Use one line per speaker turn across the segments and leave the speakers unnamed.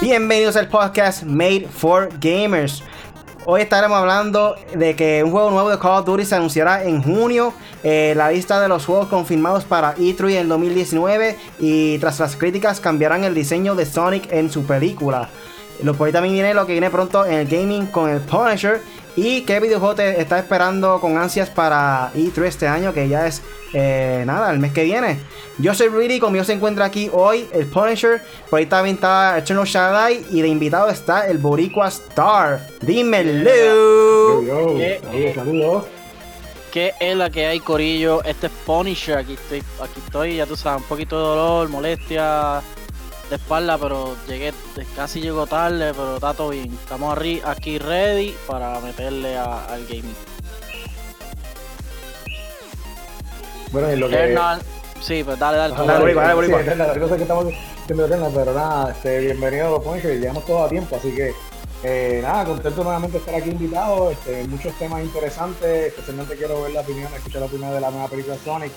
Bienvenidos al podcast Made for Gamers. Hoy estaremos hablando de que un juego nuevo de Call of Duty se anunciará en junio. Eh, la lista de los juegos confirmados para E3 en 2019 y tras las críticas cambiarán el diseño de Sonic en su película. Lo que también viene lo que viene pronto en el gaming con el Punisher ¿Y qué videojuego te está esperando con ansias para E3 este año? Que ya es eh, nada, el mes que viene. Yo soy Rudy, conmigo se encuentra aquí hoy el Punisher. Por ahí también está Eternal Shaddai. Y de invitado está el Boricua Star. Dímelo.
¿Qué, saludos. ¿Qué es la que hay, Corillo? Este es Punisher. Aquí estoy, aquí estoy, ya tú sabes, un poquito de dolor, molestia de espalda, pero llegué, casi llegó tarde, pero está todo bien. Estamos aquí ready para meterle al gaming.
Bueno, y lo que...
Sí, pues dale, dale.
dale, dale, dale, dale, dale. Sí, que estamos haciendo pero nada, este, bienvenido a los que llegamos todo a tiempo, así que eh, nada, contento nuevamente de estar aquí invitado, este, muchos temas interesantes, especialmente quiero ver la opinión, escuchar la opinión de la nueva película Sonic,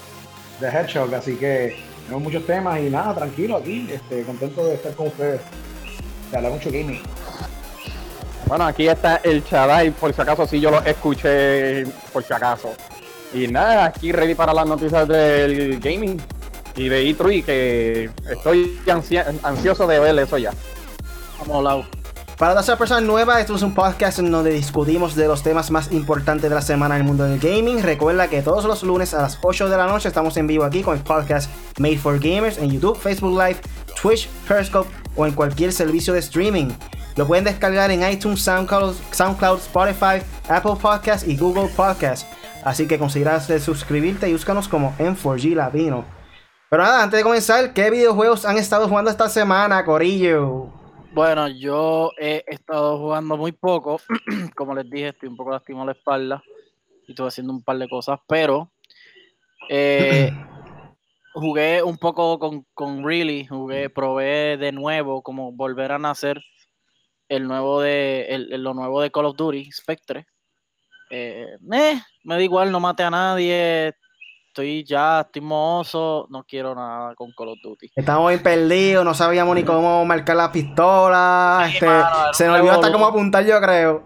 de Hedgehog, así que tenemos muchos temas y nada, tranquilo aquí, este, contento de estar con ustedes. De hablar mucho gaming.
Bueno, aquí está el Chadai, por si acaso, si yo lo escuché, por si acaso. Y nada, aquí ready para las noticias del gaming y de E3, que estoy ansioso de ver eso ya.
Vamos, Lau.
Para las personas nuevas, esto es un podcast en donde discutimos de los temas más importantes de la semana en el mundo del gaming. Recuerda que todos los lunes a las 8 de la noche estamos en vivo aquí con el podcast Made for Gamers en YouTube, Facebook Live, Twitch, Periscope o en cualquier servicio de streaming. Lo pueden descargar en iTunes, SoundCloud, Spotify, Apple Podcasts y Google Podcasts. Así que consideras de suscribirte y búscanos como M4G Latino. Pero nada, antes de comenzar, ¿qué videojuegos han estado jugando esta semana, Corillo?
Bueno, yo he estado jugando muy poco. Como les dije, estoy un poco lastimado la espalda. Y estoy haciendo un par de cosas, pero eh, jugué un poco con, con Really, jugué, probé de nuevo, como volver a nacer el nuevo de el, lo nuevo de Call of Duty, Spectre. Eh, me da igual, no mate a nadie, estoy ya, estoy mozo, no quiero nada con Call of Duty.
Estamos bien perdidos, no sabíamos ni cómo marcar la pistola. este, se nos olvidó hasta cómo apuntar, yo creo.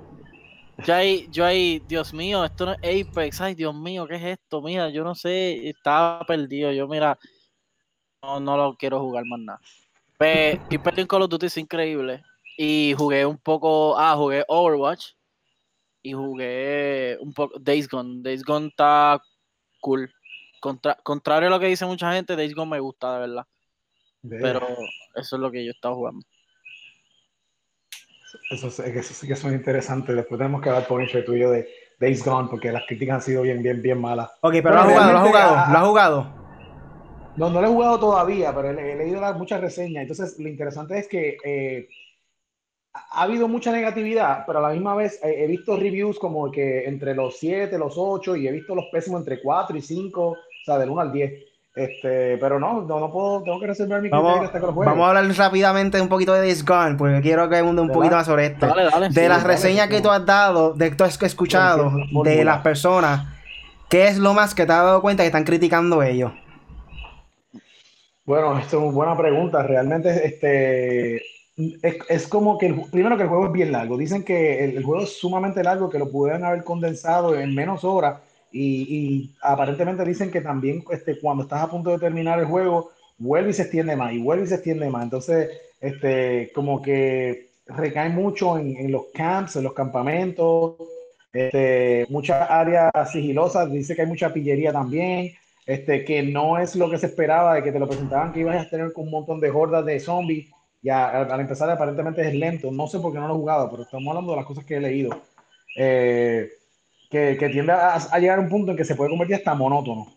Yo ahí, yo ahí, Dios mío, esto no es Apex, ay Dios mío, ¿qué es esto? Mira, yo no sé, estaba perdido, yo mira, no, no lo quiero jugar más nada. Pero estoy perdido en Call of Duty, es increíble. Y jugué un poco, ah, jugué Overwatch. Y jugué un poco Days Gone. Days Gone está cool contrario a lo que dice mucha gente, Days Gone me gusta, de verdad. Pero eso es lo que yo he estado jugando.
Eso, eso sí que son interesantes. Después tenemos que hablar por un tuyo de Days Gone, porque las críticas han sido bien, bien, bien malas.
Ok, pero lo has jugado, lo has jugado, lo has jugado.
No, no lo he jugado todavía, pero he, leído muchas reseñas. Entonces, lo interesante es que eh, ha habido mucha negatividad, pero a la misma vez he visto reviews como que entre los 7, los 8, y he visto los pésimos entre 4 y 5 o sea, del 1 al 10. Este, pero no, no, no puedo, tengo que reservar mi
vamos, hasta que lo Vamos a hablar rápidamente un poquito de Days Gone, porque quiero que munde un poquito más sobre esto. de las reseñas que tú has dado, de que tú has escuchado, de las personas, ¿qué es lo más que te has dado cuenta que están criticando ellos?
Bueno, esto es una buena pregunta. Realmente, este, es, es, como que, el, primero que el juego es bien largo. Dicen que el, juego es sumamente largo, que lo pudieran haber condensado en menos horas y, aparentemente dicen que también este, cuando estás a punto de terminar el juego, vuelve y se extiende más, y vuelve y se extiende más. Entonces, este, como que recae mucho en, en los camps, en los campamentos, este, muchas áreas sigilosas, dice que hay mucha pillería también, este, que no es lo que se esperaba de que te lo presentaban, que ibas a tener un montón de hordas de zombies. Ya al, empezar aparentemente es lento, no sé por qué no lo he jugado, pero estamos hablando de las cosas que he leído. Eh, que, tiende a, llegar a un punto en que se puede convertir hasta monótono.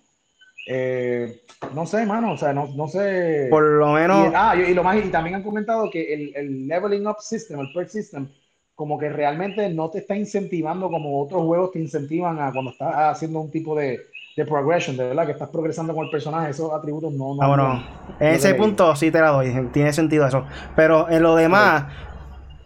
Eh, no sé, mano, o sea, no, no sé.
Por lo menos.
Y, ah, y, lo más, y también han comentado que el, el, leveling up system, el perk system, como que realmente no te está incentivando como otros juegos te incentivan a cuando estás haciendo un tipo de, de progression, de verdad, que estás progresando con el personaje, esos atributos no. no
ah, bueno, en ese punto sí te la doy, tiene sentido eso. Pero en lo demás,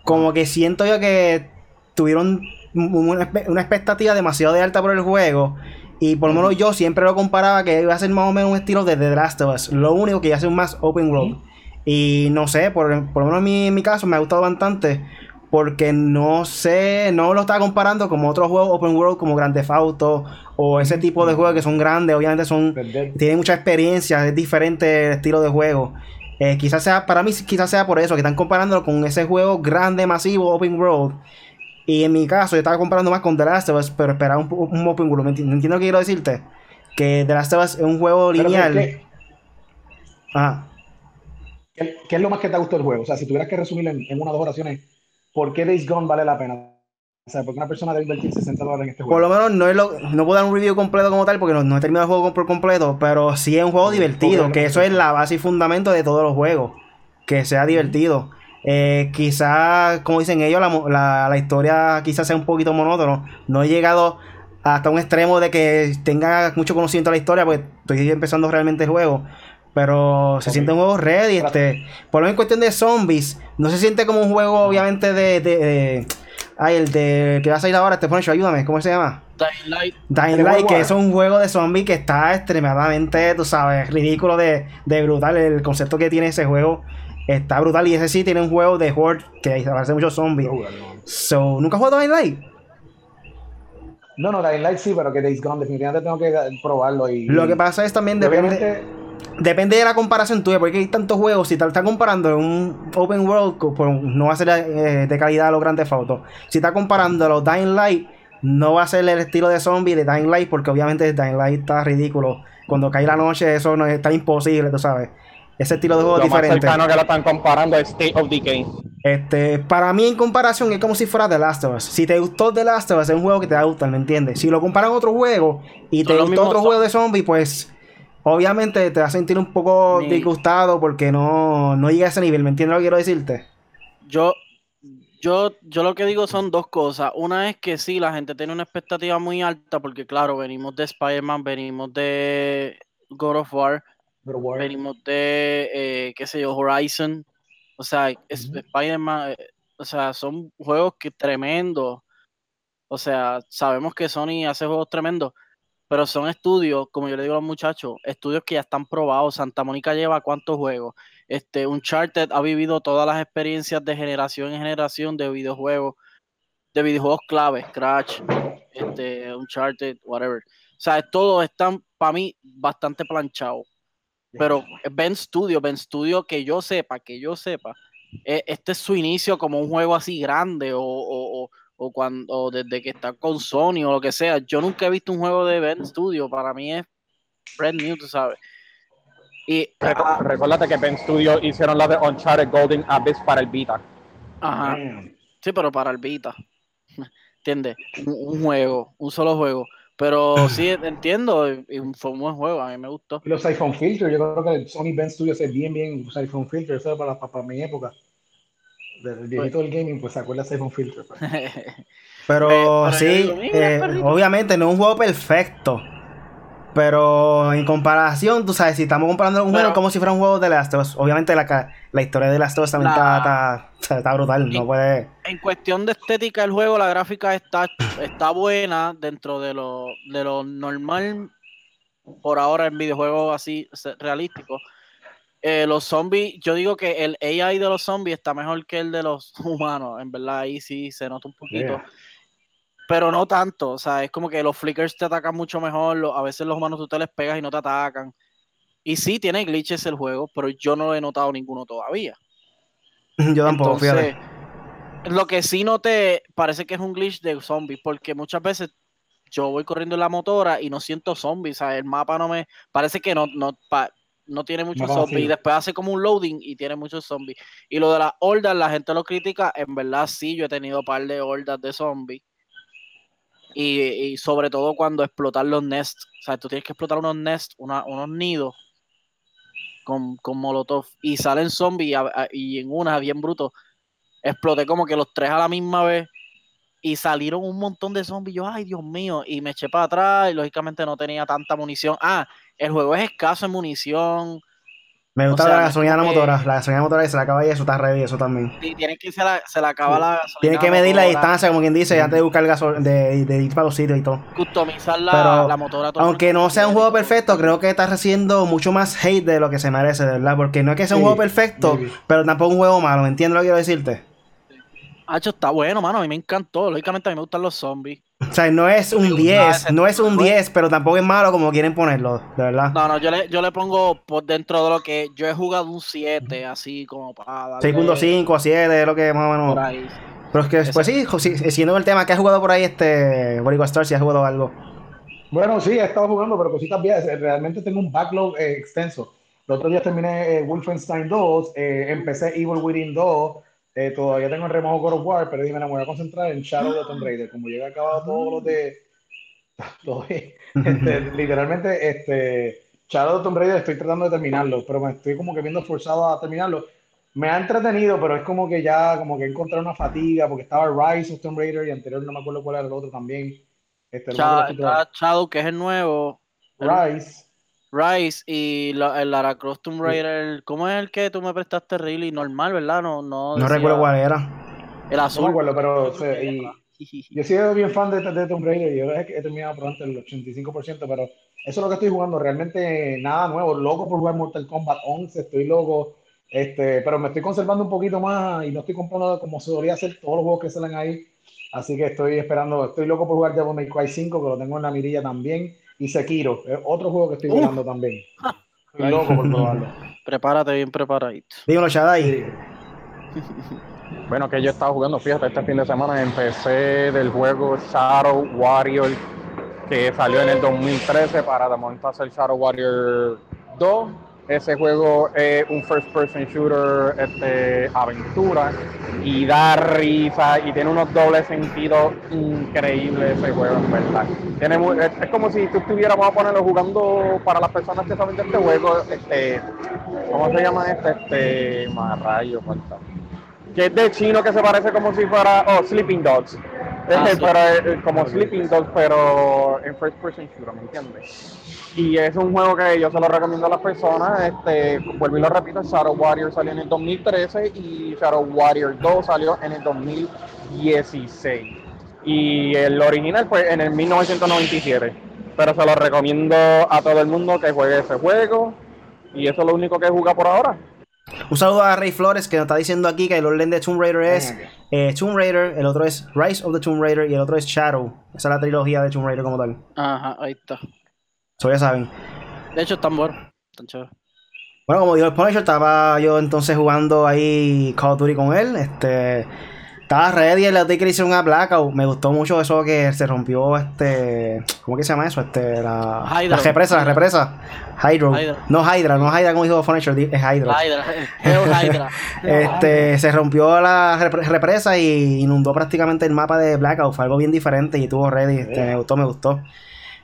como que siento yo que tuvieron una, expectativa demasiado de alta por el juego Y por lo menos yo siempre lo comparaba que iba a ser más o menos un estilo de The Last of Us. Lo único que iba a ser más open world. Y no sé, por, por lo menos en mi, en mi caso me ha gustado bastante. Porque no sé, no lo estaba comparando como otros juegos open world como Grand Theft Auto o ese tipo de juegos que son grandes, obviamente son tienen mucha experiencia, es diferente el estilo de juego. Eh, quizás sea, para mí quizás sea por eso, que están comparándolo con ese juego grande, masivo, open world. Y en mi caso, yo estaba comparando más con The Last of Us, pero esperaba un, un open world. ¿Me enti- ¿Entiendes lo que quiero decirte? Que The Last of Us es un juego
Pero,
lineal.
¿qué,
Ajá.
qué, qué es lo más que te gustó del juego? O sea, si tuvieras que resumirlo en, en una o dos oraciones, ¿por qué Days Gone vale la pena? O sea, ¿por qué una persona debe invertir 60 dólares en este
Por
juego?
lo menos no, es lo- no puedo dar un review completo como tal porque no, no he terminado el juego por completo, pero sí es un juego divertido, que eso es la base y fundamento de todos los juegos, que sea divertido. Eh, quizás, como dicen ellos, la- la historia quizás sea un poquito monótono. No he llegado hasta un extremo de que tenga mucho conocimiento de la historia, porque estoy empezando realmente el juego. Pero se siente un juego ready, este, por lo menos en cuestión de zombies, no se siente como un juego obviamente de, de, de- ay, el de que va a salir ahora, este Poncho, ayúdame, ¿cómo se llama?
Dying Light.
Dying Light, que
War.
es un juego de zombies que está extremadamente, tú sabes, ridículo de, de brutal. El concepto que tiene ese juego está brutal. Y ese sí tiene un juego de Horde que aparece muchos zombies. So, ¿nunca has jugado Dying Light?
No, no, Dying Light sí, pero que Days Gone definitivamente tengo que probarlo. Y,
Lo que pasa es también depende,
obviamente,
depende de la comparación tuya, porque hay tantos juegos. Si te estás comparando un Open World, pues, no va a ser eh, de calidad a los grandes fotos. Si estás comparando los Dying Light, no va a ser el estilo de zombie de Dying Light, porque obviamente Dying Light está ridículo. Cuando cae la noche, eso no es tan imposible, tú sabes. Ese estilo de juego
Lo
es
más
diferente.
cercano que lo están comparando es State of Decay.
Este, para mí en comparación es como si fuera The Last of Us. Si te gustó The Last of Us, es un juego que te va a gustar, ¿me entiendes? Si lo comparan a otro juego y te
Son
gustó otro juego de zombie, pues obviamente te vas a sentir un poco
Ni-
disgustado porque no, no llega a ese nivel, ¿me entiendes lo que quiero decirte?
Yo, yo, yo lo que digo son dos cosas. Una es que sí, la gente tiene una expectativa muy alta porque, claro, venimos de Spider-Man, venimos de God of War, venimos de, eh, qué sé yo, Horizon. O sea, es-
Ujú.
Spider-Man, eh, o sea, son juegos que tremendos. O sea, sabemos que Sony hace juegos tremendos, pero son estudios, como yo le digo a los muchachos, estudios que ya están probados. Santa Mónica lleva cuántos juegos. Este, Uncharted ha vivido todas las experiencias de generación en generación de videojuegos, de videojuegos claves, Crash, este, Uncharted, whatever. O sea, todos están, para mí, bastante planchados. Pero Ben Studio, Ben Studio, que yo sepa, que yo sepa, eh, este es su inicio como un juego así grande o, o, o- o cuando o desde que está con Sony o lo que sea. Yo nunca he visto un juego de Ben Studio, para mí es brand new, tú sabes. Y
Recu-
ah,
Recuérdate que Ben Studio hicieron la de Uncharted Golden Abyss para el Vita.
ajá, sí, pero para el Vita. ¿Entiendes? Un, un juego, un solo juego. Pero sí, entiendo, y- fue un buen juego, a mí me gustó.
Y los iPhone Filter, yo creo que el Sony Ben Studios es bien, bien, los iPhone Filter, eso era para, para, para mi época. Del viejito del gaming, pues se acuerda de iPhone Filter. pues.
Pero, sí,
digo,
eh, obviamente no es un juego perfecto. Pero en comparación, tú sabes, si estamos comparando un juego como si fuera un juego de Last of Us, obviamente la, la historia de Last of Us también
La-
está, está, está brutal, no puede...
en cuestión de estética del juego, la gráfica está, está buena dentro de lo, de lo normal por ahora en videojuegos así realísticos. Eh, los zombies, yo digo que el AI de los zombies está mejor que el de los humanos, en verdad ahí sí se nota un poquito.
Yeah.
Pero no tanto, o sea, es como que los flickers te atacan mucho mejor, lo- a veces los humanos tú te les pegas y no te atacan. Y sí, tiene glitches el juego, pero yo no he notado ninguno todavía.
Yo tampoco,
Entonces,
fíjate.
lo que sí noté, parece que es un glitch de zombies, porque muchas veces yo voy corriendo en la motora y no siento zombies, o sea, el mapa no me, parece que no, no, pa- no tiene muchos
Mapa
zombies, y después hace como un loading y tiene muchos zombies. Y lo de las hordas, la gente lo critica, en verdad sí, yo he tenido un par de hordas de zombies. Y, y sobre todo cuando explotar los nests, o sea, tú tienes que explotar unos nests, una- unos nidos con, con molotov y salen zombies y, a- y en una, bien bruto, exploté como que los tres a la misma vez y salieron un montón de zombies. Yo, ay, Dios mío, y me eché para atrás y lógicamente no tenía tanta munición. Ah, el juego es escaso en munición.
Me gusta
O sea,
la gasolina de la motora. La gasolina de la motora y se la acaba ahí, eso está ready, eso también.
Sí, tienen que se la, se la acaba la gasolina.
Tienes que medir la distancia, como quien dice, antes de buscar gasol de, de ir para los sitios y todo.
Customizar la,
Pero,
la motora. todo
Aunque
el
no sea un juego perfecto, creo que está recibiendo mucho más hate de lo que se merece, de verdad. Porque no es que sea un
Sí,
juego perfecto,
maybe.
pero tampoco un juego malo, ¿me entiendes lo que quiero decirte?
Hacho, está bueno, mano. A mí me encantó. Lógicamente, a mí me gustan los zombies.
O sea, no es un
gusta
10,
ese
no es un
tipo de
10, pero tampoco es malo como quieren ponerlo, de verdad.
No, no, yo le, yo le pongo por dentro de lo que yo he jugado un 7, así como para darle
6.5 a 7 es lo que más o menos.
por ahí.
Pero es que después sí, siguiendo el tema, que has jugado por ahí este Boricua Star, si has jugado algo.
Bueno, sí, he estado jugando, pero cositas viejas. Eh, Realmente tengo un backlog eh, extenso. Los otros días terminé eh, Wolfenstein 2, eh, empecé Evil Within 2, eh, todavía tengo el remojo God of War, pero dije, me voy a concentrar en Shadow of the Tomb Raider. Como he acabado todos los de... todo- este, literalmente, este, Shadow of the Tomb Raider estoy tratando de terminarlo, pero me estoy como que viendo forzado a terminarlo. Me ha entretenido, pero es como que ya, como que he encontrado una fatiga, porque estaba Rise of Tomb Raider y anterior no me acuerdo cuál era el otro también. Este,
Shadow, que es el nuevo. el
Rise.
Rise y la- el Lara Croft Tomb Raider. ¿Cómo es el que tú me prestaste, Really? Normal, ¿verdad? No, no,
No recuerdo cuál era.
El
No
azul.
me acuerdo, pero
Yo
y- he sido bien fan de, de Tomb Raider y yo he, he terminado por antes el 85%, pero eso es lo que estoy jugando, realmente nada nuevo, loco por jugar Mortal Kombat 11, estoy loco, este, pero me estoy conservando un poquito más y no estoy comprando como se solía hacer todos los juegos que salen ahí, así que estoy esperando, estoy loco por jugar Devil May Cry 5, que lo tengo en la mirilla también, y Sekiro, es otro juego que estoy jugando también. Estoy loco por probarlo.
Prepárate bien preparadito.
Dímelo, Shadai.
Sí.
Bueno, que yo estaba jugando, fíjate, este fin de semana empecé del juego Shadow Warrior que salió en el 2013 para de momento hacer Shadow Warrior 2. Ese juego es un first person shooter este, aventura y da risa y tiene unos dobles sentidos increíbles ese juego, en verdad. Tiene mu- es, como si tú estuvieras, vamos a ponerlo jugando para las personas que saben de este juego, este, ¿cómo se llama este? Este, más rayos, falta que es de chino que se parece como si fuera oh Sleeping Dogs
Ah, sí.
pero eh, como Sleeping Dogs pero en first person shooter ¿me entiendes? y es un juego que yo se lo recomiendo a las personas este vuelvo y lo repito Shadow Warrior salió en el 2013 y Shadow Warrior 2 salió en el 2016 y el original fue en el 1997 pero se lo recomiendo a todo el mundo que juegue ese juego y eso es lo único que juega por ahora
Un saludo a Rey Flores que nos está diciendo aquí que el orden de Tomb Raider es. Eh, Tomb Raider, el otro es Rise of the Tomb Raider y el otro es Shadow. Esa es la trilogía de Tomb Raider como tal.
Ajá, ahí está.
Eso ya saben.
De hecho, están buenos. Están chéveres.
Bueno, como dijo el Punisher, estaba yo entonces jugando ahí Call of Duty con él. Este. Estaba ready el update que le hicieron a Blackout. Me gustó mucho eso que se rompió este. ¿Cómo que se llama eso? Este. La,
Hydro.
la represa, la represa. Hydro.
Hydro.
No Hydra, no Hydra como dijo di- es.
Hydra. Hell Hydra.
Este, se rompió la repre- represa y inundó prácticamente el mapa de Blackout. Fue algo bien diferente y estuvo ready. Este, me gustó, me gustó.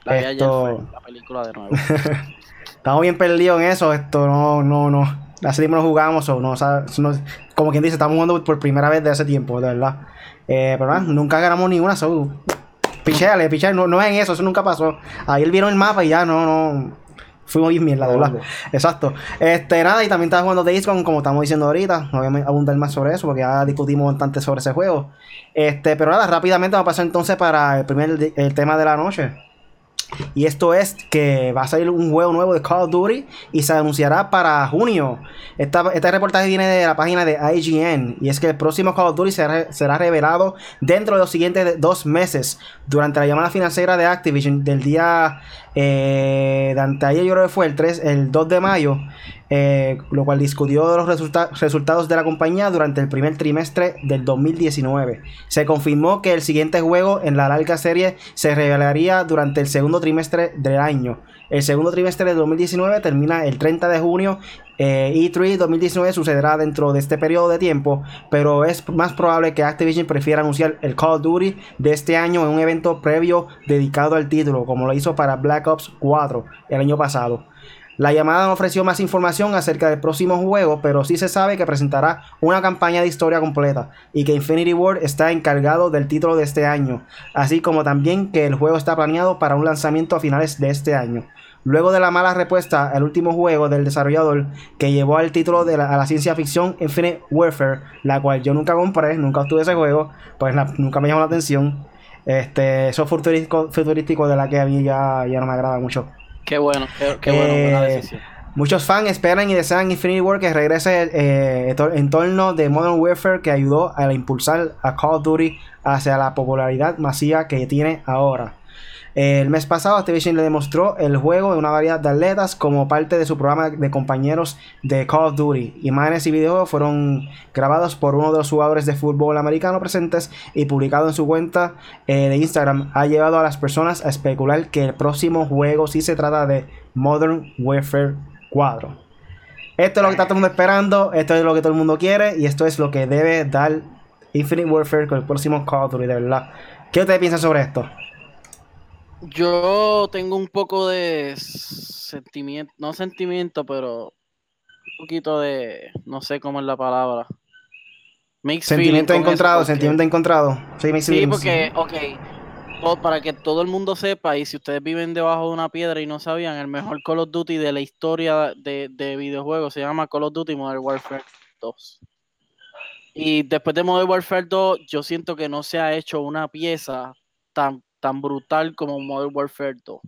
La
Esto-
la película de nuevo.
Estamos bien perdidos en eso. Esto no, no, no. Hace tiempo no jugamos o no, o sea, no- como quien dice, estamos jugando por primera vez de hace tiempo, de verdad. Eh, pero nada, nunca ganamos ninguna. So, picheale, picheale, no, no es en eso, eso nunca pasó. Ayer vieron el mapa y ya no, no. Fuimos bien mierda, de verdad. Exacto. Este, nada, y también estaba jugando Days Gone, como estamos diciendo ahorita. No voy a abundar más sobre eso, porque ya discutimos bastante sobre ese juego. Este, pero nada, rápidamente vamos a pasar entonces para el primer el tema de la noche. Y esto es que va a salir un juego nuevo de Call of Duty y se anunciará para junio. Esta- este reportaje viene de la página de IGN y es que el próximo Call of Duty será, será revelado dentro de los siguientes dos meses durante la llamada financiera de Activision del día eh, de anteayer, yo creo que fue el, 3, el 2 de mayo, eh, lo cual discutió los resulta- resultados de la compañía durante el primer trimestre del 2019. Se confirmó que el siguiente juego en la larga serie se revelaría durante el segundo trimestre del año. El segundo trimestre de 2019 termina el 30 de junio. eh, E3 2019 sucederá dentro de este periodo de tiempo, pero es más probable que Activision prefiera anunciar el Call of Duty de este año en un evento previo dedicado al título, como lo hizo para Black Ops 4 el año pasado. La llamada no ofreció más información acerca del próximo juego, pero sí se sabe que presentará una campaña de historia completa y que Infinity Ward está encargado del título de este año, así como también que el juego está planeado para un lanzamiento a finales de este año. Luego de la mala respuesta al último juego del desarrollador que llevó al título de la, a la ciencia ficción Infinite Warfare, la cual yo nunca compré, nunca obtuve ese juego, pues nunca me llamó la atención. Este, eso futurístico, futurístico de la que a mí ya, ya no me agrada mucho.
Qué bueno, qué, qué bueno, buena
Eh,
decisión.
Muchos fans esperan y desean Infinity War que regrese eh, en torno de Modern Warfare que ayudó a impulsar a Call of Duty hacia la popularidad masiva que tiene ahora. El mes pasado Activision le demostró el juego en una variedad de atletas como parte de su programa de compañeros de Call of Duty. Imágenes y videos fueron grabados por uno de los jugadores de fútbol americano presentes y publicado en su cuenta eh, de Instagram. Ha llevado a las personas a especular que el próximo juego sí se trata de Modern Warfare 4. Esto es lo que está todo el mundo esperando, esto es lo que todo el mundo quiere y esto es lo que debe dar Infinite Warfare con el próximo Call of Duty, de verdad. ¿Qué ustedes piensan sobre esto?
Yo tengo un poco de sentimiento, no sentimiento, pero un poquito de, no sé cómo es la palabra. Mixed
Sentimiento encontrado,
porque-
sentimiento encontrado. Sí, me
Sí, porque, ok, todo- para que todo el mundo sepa, y si ustedes viven debajo de una piedra y no sabían, el mejor Call of Duty de la historia de, de videojuegos se llama Call of Duty Modern Warfare 2. Y después de Modern Warfare 2, yo siento que no se ha hecho una pieza tan, tan brutal como Modern Warfare 2.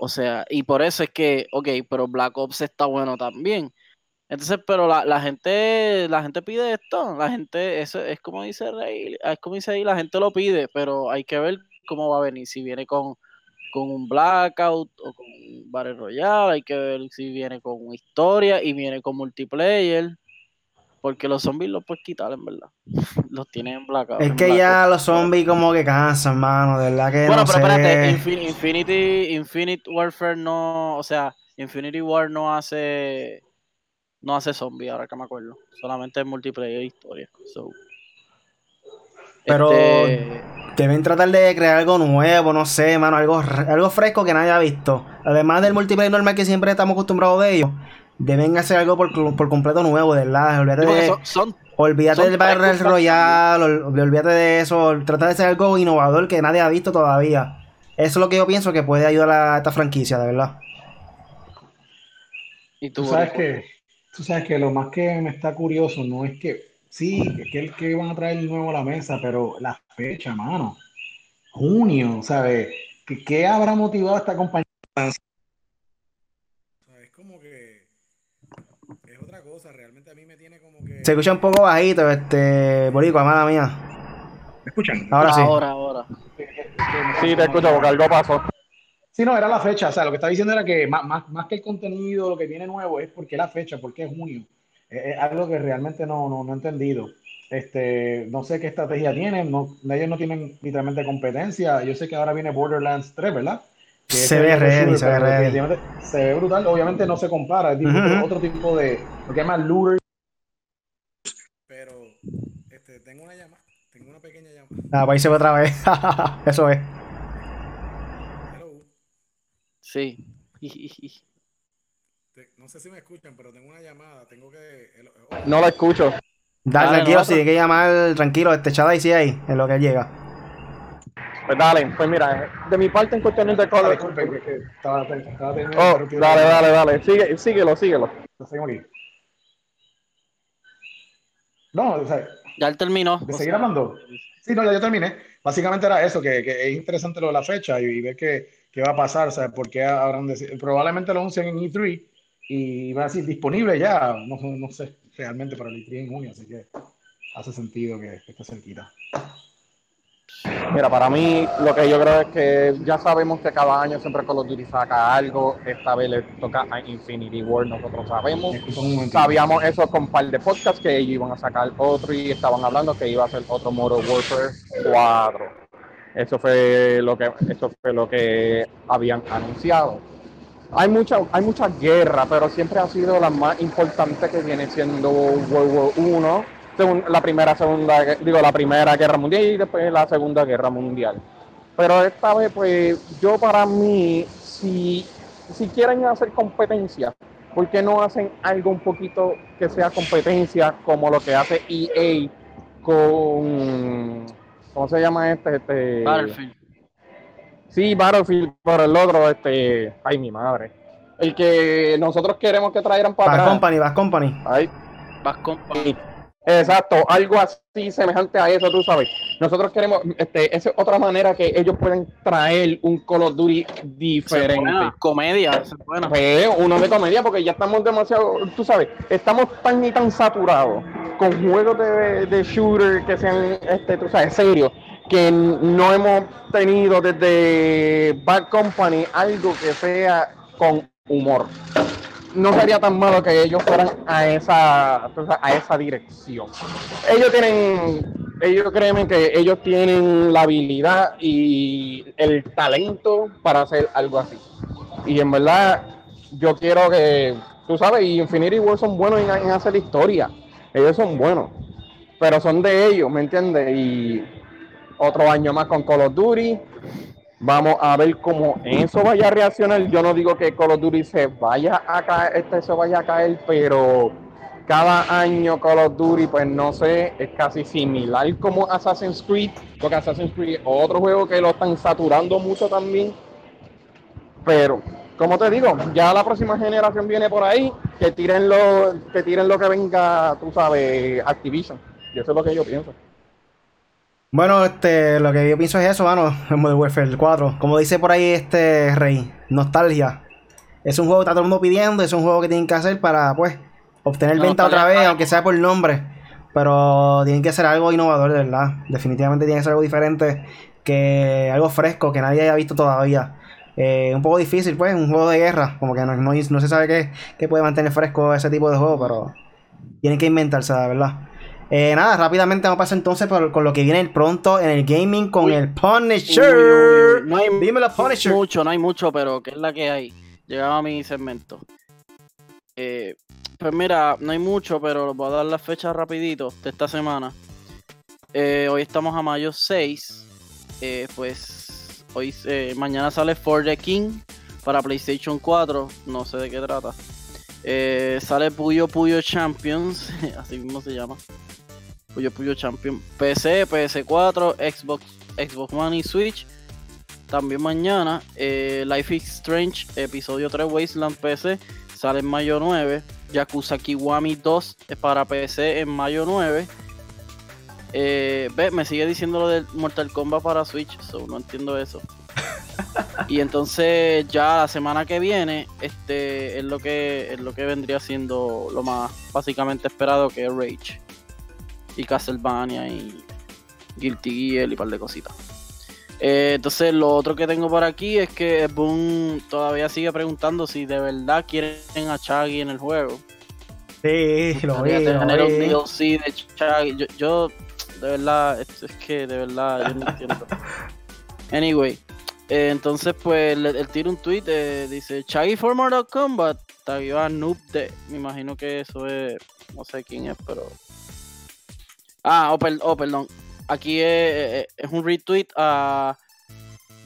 O sea, y por eso es que, ok, pero Black Ops está bueno también. Entonces, pero la, la gente, la gente pide esto, la gente, eso es como dice Rey, es como dice ahí, la gente lo pide, pero hay que ver cómo va a venir, si viene con, con un blackout o con un Battle Royale, hay que ver si viene con historia y viene con multiplayer, porque los zombies los puedes quitar en verdad, los tienen en blackout.
Es
en
que ya los zombies como que cansan, mano. De verdad que
Bueno,
no
pero espérate. Infin- Infinity, Infinite Warfare no, o sea, Infinity War no hace, no hace zombie, ahora que me acuerdo, solamente es multiplayer e historia. So,
Pero-
este,
Deben tratar de crear algo nuevo, no sé, mano. Algo, algo fresco que nadie ha visto. Además del multiplayer normal que siempre estamos acostumbrados de ellos. Deben hacer algo por, por completo nuevo, de verdad. Olvídate, de,
son, son-
olvídate
son
del Battle Royale, ol- olvídate de eso. Trata de hacer algo innovador que nadie ha visto todavía. Eso es lo que yo pienso que puede ayudar a esta franquicia, de verdad.
y tú,
Tú sabes que, tú sabes que lo más que me está curioso no es que, sí, que, que, que van a traer nuevo a la mesa, pero la fecha, mano. Junio, ¿sabes? ¿Qué, qué habrá motivado a esta compañía? Es como que es otra cosa, realmente a mí me tiene como que...
Se escucha un poco bajito, este. Boricua, mala mía.
¿Me escuchan?
Ahora sí.
Ahora, ahora.
Sí, te escucho porque algo pasó.
Sí, no, era la fecha. O sea, lo que estaba diciendo era que más, más, más que el contenido, lo que viene nuevo es porque la fecha, porque es junio. Es, es algo que realmente no, no, no he entendido. Este, no sé qué estrategia tienen. No, ellos no tienen literalmente competencia. Yo sé que ahora viene Borderlands 3, ¿verdad? Que
Se ve
shooter,
se ve
Se ve brutal. Obviamente no se compara. Es tipo-
Ujú, ujú.
otro tipo de. Lo que llaman looter. Este, tengo una llamada. Tengo una pequeña llamada.
Ah, pues ahí se ve otra vez. Eso es.
Hello.
Sí.
no sé si me escuchan, pero tengo una llamada. Tengo que.
No lo escucho.
Dale,
Dale,
tranquilo, si tiene que llamar, tranquilo, este chat ahí sí ahí, en lo que llega.
Pues dale, pues mira, de mi parte en cuestiones de
disculpe, que- que estaba, estaba teniendo
Oh, dale, dale, dale. Sigue, síguelo, síguelo.
Lo seguimos aquí. No, o sea,
Ya él terminó.
¿de seguir
sea,
hablando? Sí, no, ya yo terminé. Básicamente era eso, que, que es interesante lo de la fecha y, y ver qué, qué va a pasar, o sea, por qué habrán. Probablemente lo anuncien en E3 y va a decir disponible ya, no, no sé, realmente para el E3 en junio, así que hace sentido que, que esté cerquita.
Mira, para mí lo que yo creo es que ya sabemos que cada año siempre Call of Duty saca algo. Esta vez le toca a Infinity War, nosotros sabemos. Sabíamos eso con un par de podcasts que ellos iban a sacar otro y estaban hablando que iba a ser otro Modern Warfare 4. Eso fue lo que eso fue lo que habían anunciado. Hay mucha hay mucha guerra, pero siempre ha sido la más importante que viene siendo World War 1, segun- la primera segunda digo la primera guerra mundial y después la segunda guerra mundial. Pero esta vez pues yo para mí si si quieren hacer competencia, ¿por qué no hacen algo un poquito que sea competencia como lo que hace EA con. ¿Cómo se llama este? este
Battlefield.
Sí, Battlefield, por el otro, este. Ay, mi madre. El que nosotros queremos que trajeran para
Bad
atrás.
Company, Bad Company.
Ay,
con
sí. Exacto, algo así semejante a eso, tú sabes. Nosotros queremos, este, esa es otra manera que ellos pueden traer un Call of Duty diferente.
buena, comedia, buena.
Pues, uno de comedia, porque ya estamos demasiado, tú sabes, estamos tan y tan saturados con juegos de, de shooter que sean, este, tú sabes, serios, que no hemos tenido desde Bad Company algo que sea con humor. No sería tan malo que ellos fueran a esa, a esa dirección. Ellos tienen, ellos creen que ellos tienen la habilidad y el talento para hacer algo así. Y en verdad, yo quiero que, tú sabes, y Infinity War son buenos en, en hacer historia. Ellos son buenos. Pero son de ellos, ¿me entiendes? Y otro año más con Call of Duty. Vamos a ver cómo eso vaya a reaccionar. Yo no digo que Call of Duty se vaya a caer, este se vaya a caer, pero cada año Call of Duty, pues no sé, es casi similar como Assassin's Creed, porque Assassin's Creed es otro juego que lo están saturando mucho también. Pero, como te digo, ya la próxima generación viene por ahí, que tiren lo, que tiren lo que venga, tú sabes, Activision. Y eso es lo que yo pienso.
Bueno, este, lo que yo pienso es eso, mano, el Modern Warfare 4. Como dice por ahí este Rey, nostalgia. Es un juego que está todo el mundo pidiendo, es un juego que tienen que hacer para, pues, obtener
No,
venta otra vez, aunque sea por nombre. Pero tienen que ser algo innovador, de verdad. Definitivamente tiene que ser algo diferente, que algo fresco, que nadie haya visto todavía. Eh, un poco difícil, pues, un juego de guerra. Como que no, no, no se sabe qué, qué puede mantener fresco ese tipo de juego, pero tienen que inventarse, de verdad. Eh, nada, rápidamente vamos a pasar entonces por, con lo que viene pronto en el gaming con
Uy.
el Punisher.
uy, uy. No hay
Dímelo, Punisher.
mucho, no hay mucho, pero ¿qué es la que hay? Llegaba a mi segmento. Eh, pues mira, no hay mucho, pero voy a dar las fechas rapidito de esta semana. Eh, hoy estamos a mayo 6. Eh, pues hoy eh, mañana sale For the King para PlayStation 4. No sé de qué trata. Eh, sale Puyo Puyo Champions. así mismo se llama. Puyo Puyo Champions. PC, PS4, Xbox, Xbox One y Switch. También mañana, eh, Life is Strange, episodio 3 Wasteland PC, sale en mayo 9. Yakuza Kiwami 2 es para PC en mayo 9. Eh, ve, me sigue diciendo lo del Mortal Kombat para Switch, so no entiendo eso. Y entonces ya la semana que viene, este es lo que es lo que vendría siendo lo más básicamente esperado que es Rage. Y Castlevania y Guilty Gear y un par de cositas. Eh, entonces, lo otro que tengo por aquí es que Boom todavía sigue preguntando si de verdad quieren a Chaggy en el juego.
Sí, lo lo
tener un. DLC de Chaggy. Yo, yo, de verdad, es, es que de verdad, yo no entiendo. Anyway, entonces, pues, le- él tira un tweet, eh, dice Chaggy for Mortal Kombat. Tagueó a Noob de. Me imagino que eso es. No sé quién es, pero. Ah, oh, per- oh, perdón. Aquí es, es- un retweet a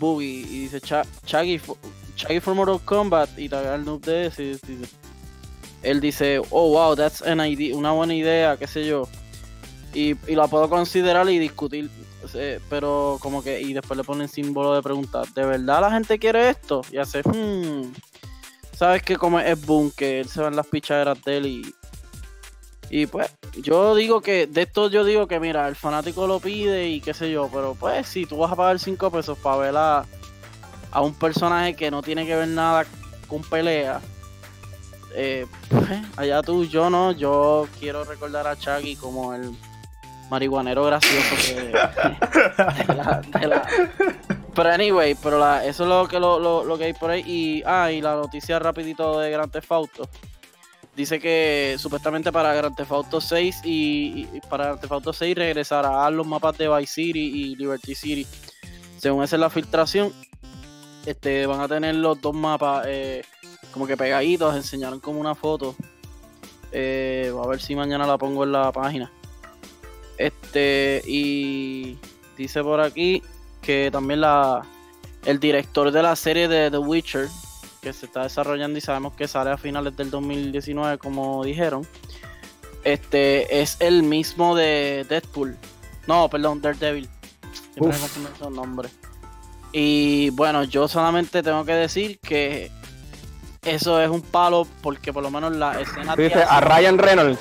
Boogie y dice Cha- Chaggy, for, Chaggy for Mortal Kombat y taguea al noob de dice- Él dice, oh wow, that's an idea, una buena idea, qué sé yo. Y, y la puedo considerar y discutir, pero como que, y después le ponen símbolo de pregunta, ¿de verdad la gente quiere esto? Y hace, hmm, sabes que como es Boom, que él se va en las pichaderas de él y, y pues, yo digo que, de esto yo digo que mira, el fanático lo pide y qué sé yo, pero pues si tú vas a pagar 5 pesos para ver a, a un personaje que no tiene que ver nada con pelea, eh, pues, allá tú, yo no, yo quiero recordar a Chucky como el marihuanero gracioso que de la- pero anyway, pero la- eso es lo que lo, lo- lo que hay por ahí y ah, y la noticia rapidito de Grand Theft Auto. Dice que supuestamente para Grand Theft Auto 6 y, y para Grand Theft Auto 6 regresará a los mapas de Vice City y Liberty City. Según esa es la filtración, este van a tener los dos mapas eh, como que pegaditos, enseñaron como una foto. Eh, a ver si mañana la pongo en la página. Este, y dice por aquí que también la el director de la serie de The Witcher que se está desarrollando y sabemos que sale a finales del 2019, como dijeron, este es el mismo de Deadpool. No, perdón, Daredevil. Siempre me nombres. Y bueno, yo solamente tengo que decir que eso es un palo porque por lo menos la escena...
Dices a Ryan Reynolds.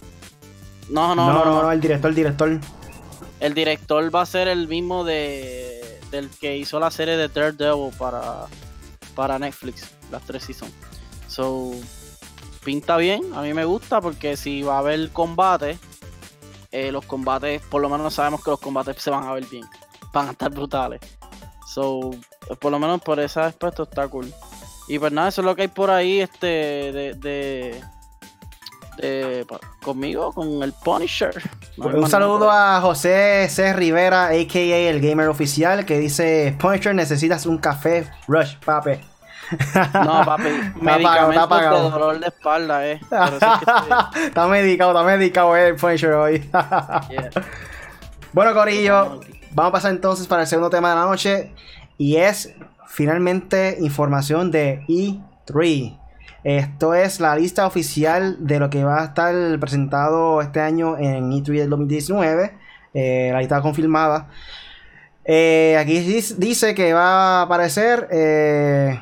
No,
No,
no, no, no,
el director, el director.
El director va a ser el mismo de del que hizo la serie de Daredevil para, para Netflix, las tres seasons. So, pinta bien, a mí me gusta porque si va a haber combate, eh, los combates, por lo menos sabemos que los combates se van a ver bien, van a estar brutales. So, por lo menos por ese aspecto está cool. Y pues nada, eso es lo que hay por ahí, este, de, de, pa- conmigo, con el Punisher. No
Un saludo a José C. Rivera, a.k.a. el gamer oficial, que dice, Punisher, necesitas un café Rush, pape.
No, papi,
apagado,
medicamentos
está apagado.
de dolor de espalda, eh. Eso es que estoy-
está medicado, está medicado el Punisher hoy.
yeah.
bueno, Corillo, vamos a pasar entonces para el segundo tema de la noche. Y es finalmente información de E3. Esto es la lista oficial de lo que va a estar presentado este año en E3 del 2019. Eh, la lista confirmada. Eh, aquí dice que va a aparecer. eh,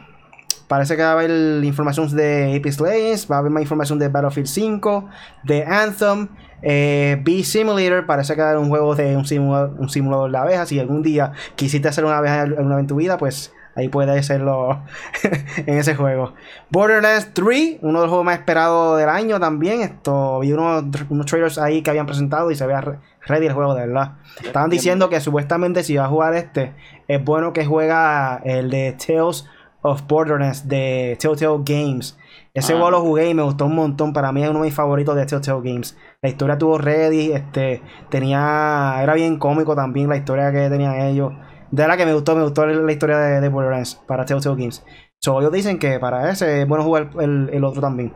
parece que va a haber información de Apex Legends. Va a haber más información de Battlefield 5. De Anthem. Eh, Bee Simulator. Parece que va a haber un juego de un simulador, un simulador de abejas. Si algún día quisiste hacer una abeja alguna vez en tu vida, pues ahí puedes hacerlo en ese juego. Borderlands 3, uno de los juegos más esperados del año también. Esto vi unos, unos trailers ahí que habían presentado y se veía re- ready el juego, de verdad. Estaban diciendo que supuestamente si vas a jugar este, es bueno que juega el de Tales of Borderlands de Telltale Games. Ese
Ah.
juego lo jugué y me gustó un montón. Para mí es uno de mis favoritos de Telltale Games. La historia tuvo ready, este, tenía, era bien cómico también la historia que tenían ellos. De verdad que me gustó, me gustó la historia de, de Borderlands para Telltale Games. So, ellos dicen que para ese es bueno jugar el, el otro también.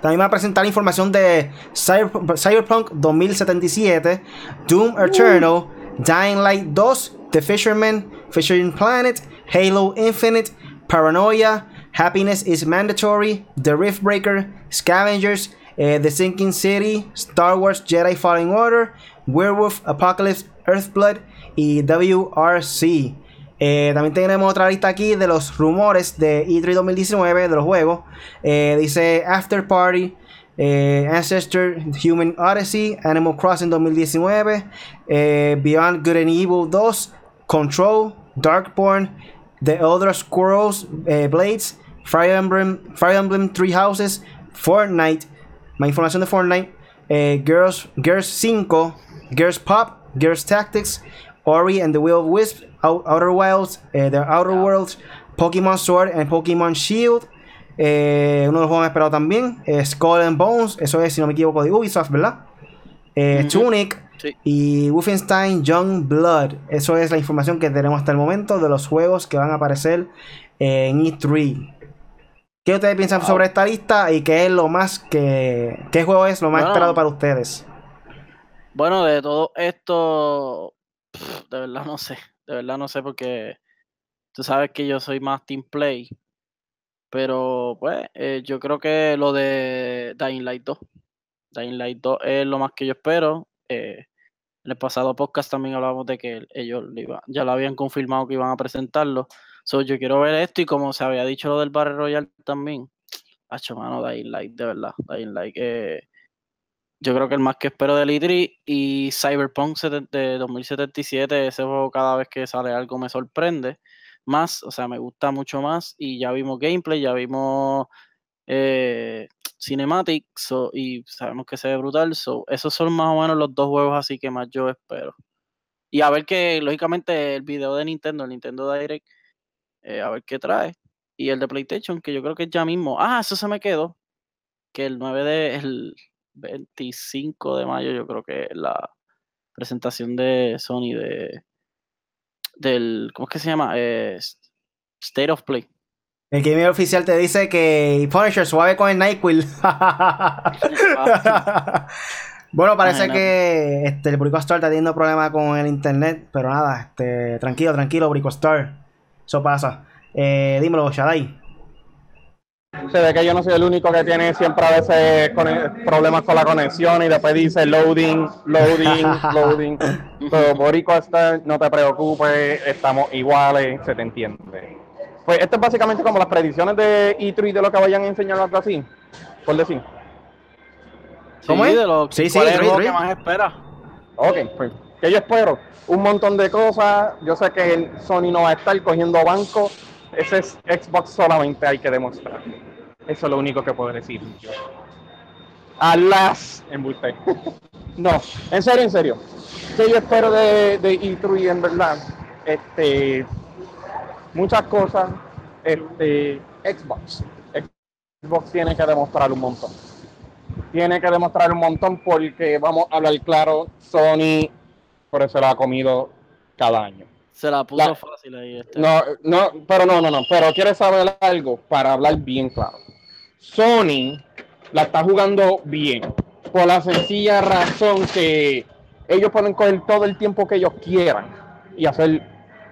También va a presentar información de Cyber- Cyberpunk 2077, Doom Eternal, Dying Light 2, The Fisherman, Fisherman Planet, Halo Infinite, Paranoia, Happiness is Mandatory, The Riftbreaker, Scavengers, eh, The Sinking City, Star Wars Jedi Fallen Order, Werewolf Apocalypse Earthblood y WRC. Eh, también tenemos otra lista aquí de los rumores de E3 2019 de los juegos. Eh, dice After Party, eh, Ancestor, Human Odyssey, Animal Crossing 2019, eh, Beyond Good and Evil 2, Control, Darkborn, The Elder Scrolls Blades, Fire Emblem, Fire Emblem Three Houses, Fortnite, más información de Fortnite, Girls, Girls 5, Girls Pop, Girls Tactics, Ori and the Will of Wisp, Out- Outer Wilds, eh, The Outer Worlds, Pokemon Sword and Pokemon Shield, eh, uno de los juegos más esperados también, eh, Skull and Bones, eso es, si no me equivoco, de Ubisoft, ¿verdad? Eh. Tunic
Sí.
y Wolfenstein Young Blood. Eso es la información que tenemos hasta el momento de los juegos que van a aparecer en E3. ¿Qué ustedes piensan
Wow.
sobre esta lista y qué es lo más que. ¿Qué juego es lo más
Bueno.
esperado para ustedes?
Bueno, de todo esto, de verdad no sé. De verdad no sé porque tú sabes que yo soy más team play. Pero pues eh, yo creo que lo de Dying Light 2. Dying Light 2 es lo más que yo espero. Eh, en el pasado podcast también hablábamos de que ellos lo iba- ya lo habían confirmado que iban a presentarlo. So, yo quiero ver esto y como se había dicho lo del Battle Royale también. Hacho, mano, Dying Light, de verdad. Dying Light, eh, yo creo que el más que espero del E3 y Cyberpunk de 2077, ese juego cada vez que sale algo me sorprende más, o sea, me gusta mucho más y ya vimos gameplay, ya vimos eh, cinematics so- y sabemos que se ve brutal, so, esos son más o menos los dos juegos así que más yo espero. Y a ver que, lógicamente, el video de Nintendo, el Nintendo Direct, eh, a ver qué trae. Y el de PlayStation, que yo creo que es ya mismo. Ah, eso se me quedó. Que el 9 de, el 25 de mayo, yo creo que la presentación de Sony de del, ¿cómo es que se llama? Eh, State of Play.
El gamer oficial te dice que Punisher suave con el NyQuil. bueno, parece
Imagínate.
que este, el Bricostar está teniendo problemas con el internet, pero nada, este, tranquilo, tranquilo, Bricostar. Eso pasa. Eh, dímelo, Shadai.
Se ve que yo no soy el único que tiene siempre a veces cone- problemas con la conexión y después dice loading, loading, loading. Pero Boricua está, no te preocupes, estamos iguales, se te entiende. Pues esto es básicamente como las predicciones de E3 de lo que vayan a enseñar algo así, por decir.
¿Cómo
Sí,
es?
de lo-
Sí, sí,
¿cuál es
Rui,
juego
Rui.
que más espera?
Ok, pues, que yo espero un montón de cosas. Yo sé que el Sony no va a estar cogiendo banco. Ese es Xbox solamente hay que demostrar. Eso es lo único que puedo decir. yo. Alas, embuste. no, en serio, en serio. Que yo espero de, de E3 en verdad. Este, muchas cosas. Este, Xbox. Xbox tiene que demostrar un montón tiene que demostrar un montón porque vamos a hablar claro, Sony por eso la ha comido cada año.
Se la puso
La-
fácil ahí. Este.
No, no, pero no, no, no, pero quieres saber algo para hablar bien claro. Sony la está jugando bien por la sencilla razón que ellos pueden coger todo el tiempo que ellos quieran y hacer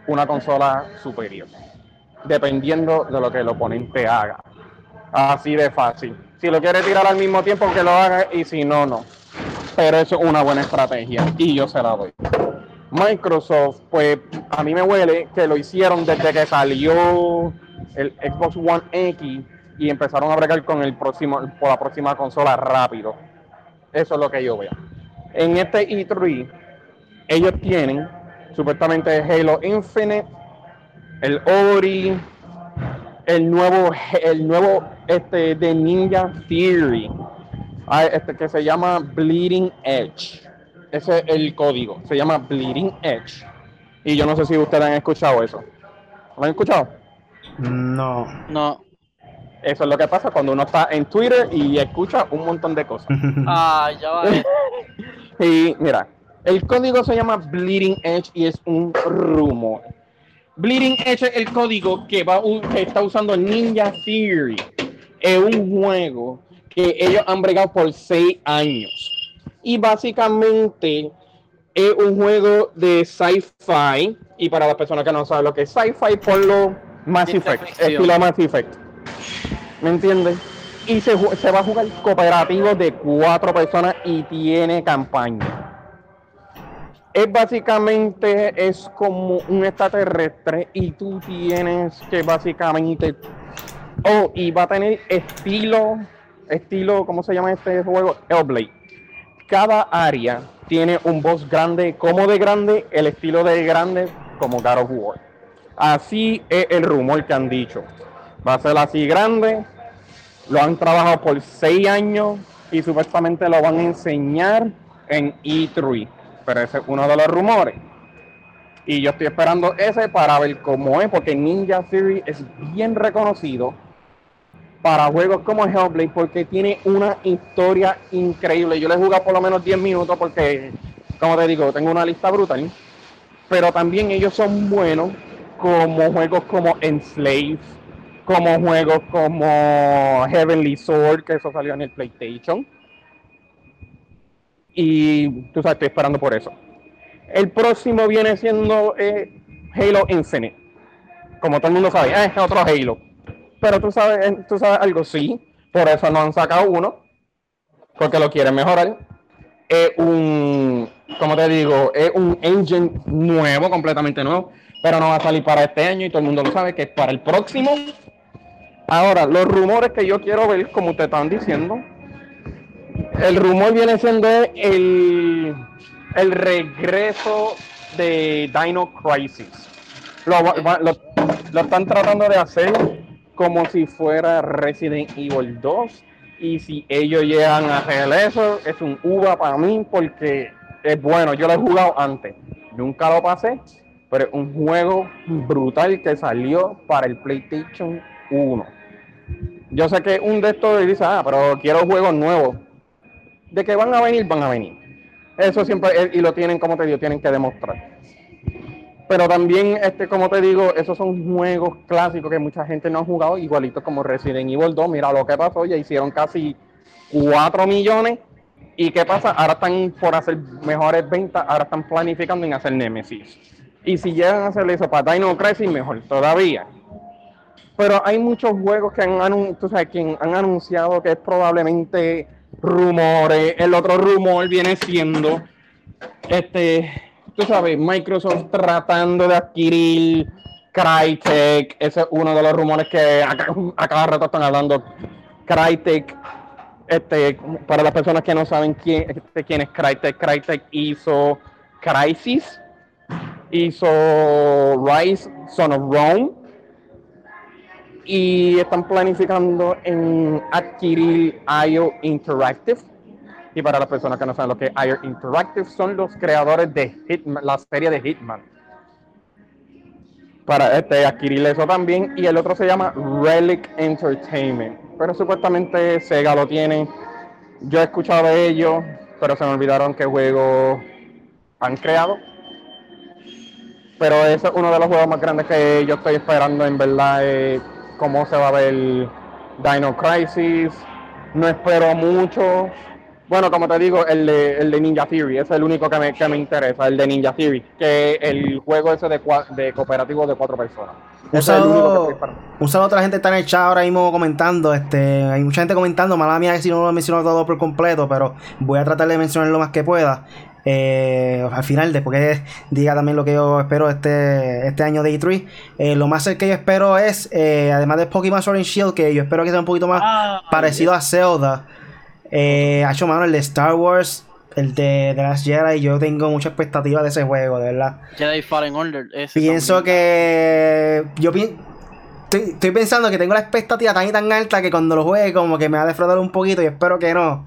una consola superior, dependiendo de lo que el oponente haga. Así de fácil. Si lo quiere tirar al mismo tiempo que lo haga y si no, no. Pero eso es una buena estrategia y yo se la doy. Microsoft, pues a mí me huele que lo hicieron desde que salió el Xbox One X y empezaron a bregar con el próximo, por la próxima consola rápido. Eso es lo que yo veo. En este E3, ellos tienen supuestamente Halo Infinite, el Ori, el nuevo, el nuevo este de Ninja Theory, ah, este que se llama Bleeding Edge. Ese es el código, se llama Bleeding Edge. Y yo no sé si ustedes han escuchado eso. ¿Lo han escuchado?
No.
No.
Eso es lo que pasa cuando uno está en Twitter y escucha un montón de cosas.
Ah, ya va.
Y mira, el código se llama Bleeding Edge y es un rumor. Bleeding Edge es el código que, va, que está usando Ninja Theory. Es un juego que ellos han bregado por seis años. Y básicamente es un juego de sci-fi. Y para las personas que no saben lo que es sci-fi, por lo Mass Effect, estilo Mass Effect. ¿Me entiendes? Y se, va a jugar cooperativo de cuatro personas y tiene campaña. Es básicamente, es como un extraterrestre y tú tienes que básicamente... Oh, y va a tener estilo, estilo, ¿cómo se llama este juego? Hellblade. Cada área tiene un boss grande, como de grande, el estilo de grande, como God of War. Así es el rumor que han dicho. Va a ser así grande, lo han trabajado por seis años y supuestamente lo van a enseñar en E3. Pero ese es uno de los rumores. Y yo estoy esperando ese para ver cómo es, porque Ninja Theory es bien reconocido para juegos como Hellblade porque tiene una historia increíble. Yo le he jugado por lo menos 10 minutos porque, como te digo, tengo una lista brutal. Pero también ellos son buenos como juegos como Enslave, como juegos como Heavenly Sword, que eso salió en el PlayStation. Y tú sabes, estoy esperando por eso. El próximo viene siendo eh, Halo Infinite. Como todo el mundo sabe, "Ah, es otro Halo. Pero tú sabes, eh, tú sabes algo, sí. Por eso no han sacado uno. Porque lo quieren mejorar. Es un, como te digo, es un engine nuevo, completamente nuevo. Pero no va a salir para este año y todo el mundo lo sabe que es para el próximo. Ahora, los rumores que yo quiero ver, como ustedes están diciendo, el rumor viene siendo el, el regreso de Dino Crisis. Lo- lo están tratando de hacer como si fuera Resident Evil 2. Y si ellos llegan a hacer eso, es un uva para mí porque es bueno. Yo lo he jugado antes. Nunca lo pasé, pero es un juego brutal que salió para el PlayStation 1. Yo sé que un de estos dice, ah, pero quiero juegos nuevos. De que van a venir, van a venir. Eso siempre, eh, y lo tienen, como te digo, tienen que demostrar. Pero también, este, como te digo, esos son juegos clásicos que mucha gente no ha jugado, igualito como Resident Evil 2. Mira lo que pasó, ya hicieron casi 4 millones. ¿Y qué pasa? Ahora están por hacer mejores ventas, ahora están planificando en hacer Nemesis. Y si llegan a hacer eso para Dino Crisis, mejor todavía. Pero hay muchos juegos que han, anun- tú sabes, que han anunciado que es probablemente rumores. El otro rumor viene siendo, este, tú sabes, Microsoft tratando de adquirir Crytek. Ese es uno de los rumores que a, ca- a cada rato están hablando. Crytek, este, para las personas que no saben quién, este, quién es Crytek, Crytek hizo Crisis, hizo Rise, Son of Rome y están planificando en adquirir IO Interactive. Y para las personas que no saben lo que es IO Interactive, son los creadores de Hitman, la serie de Hitman. Para este, adquirir eso también. Y el otro se llama Relic Entertainment. Pero supuestamente Sega lo tiene. Yo he escuchado de ellos, pero se me olvidaron qué juego han creado. Pero ese es uno de los juegos más grandes que yo estoy esperando en verdad. eh, cómo se va a ver Dino Crisis. No espero mucho. Bueno, como te digo, el de, el de Ninja Theory, ese es el único que me, que me interesa, el de Ninja Theory, que el juego ese de, cua- de cooperativo de cuatro personas. Ese es el único que
saludo,
estoy esperando.
un saludo a toda la gente que está en el chat ahora mismo comentando. Este, hay mucha gente comentando, mala mía si no lo menciono todo por completo, pero voy a tratar de mencionar lo más que pueda. Eh, al final, después que diga también lo que yo espero este, este año de E3, eh, lo más que yo espero es, eh, además de Pokémon Sword and Shield, que yo espero que sea un poquito más
Ah,
parecido a Zelda. Eh, ha hecho mano el de Star Wars, el de The Last Jedi. Yo tengo mucha expectativa de ese juego, de verdad.
Jedi Fallen Order. ese
Pienso
también.
que. Yo pi- estoy, estoy pensando que tengo la expectativa tan y tan alta que cuando lo juegue, como que me va a defraudar un poquito y espero que no.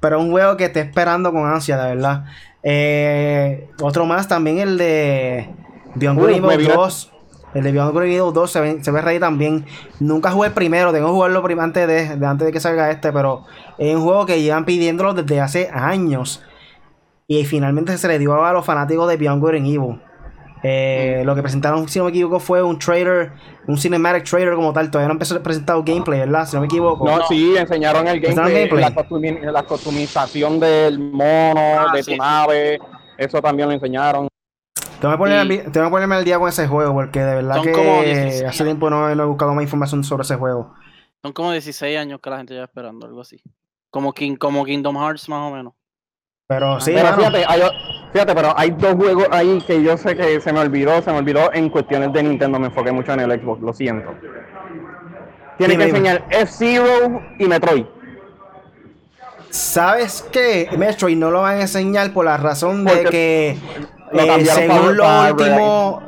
Pero es un juego que estoy esperando con ansia, de verdad. Eh, otro más también, el de Beyond
Uh,
Good
me
Evil
vino-
2. El de Beyond Good Evil 2 se ve, se ve también. Nunca jugué el primero, tengo que jugarlo antes de, de- antes de que salga este, pero es un juego que llevan pidiéndolo desde hace años. Y finalmente se le dio a los fanáticos de Beyond Good Evil. Eh, Lo que presentaron, si no me equivoco, fue un trailer, un cinematic trailer como tal. Todavía no empezó a presentar gameplay, ¿verdad? Si no me equivoco.
No, sí, enseñaron el
Enseñaron
gameplay,
gameplay.
La, costumi- la costumización del mono,
Ah,
de
sí,
tu nave, eso también lo enseñaron.
Tengo que, ponerme, al- tengo que ponerme al día con ese juego porque de verdad
Son
que
como 16
hace tiempo no, no he buscado más información sobre ese juego.
Son como 16 años que la gente lleva esperando, algo así. Como, King, como Kingdom Hearts, más o menos.
Pero sí,
pero
mano,
fíjate, hay, fíjate, pero hay dos juegos ahí que yo sé que se me olvidó, se me olvidó en cuestiones de Nintendo, me enfoqué mucho en el Xbox, lo siento. Tiene que enseñar F-Zero y Metroid.
¿sabes qué? Metroid no lo van a enseñar por la razón de que
lo
eh, según lo último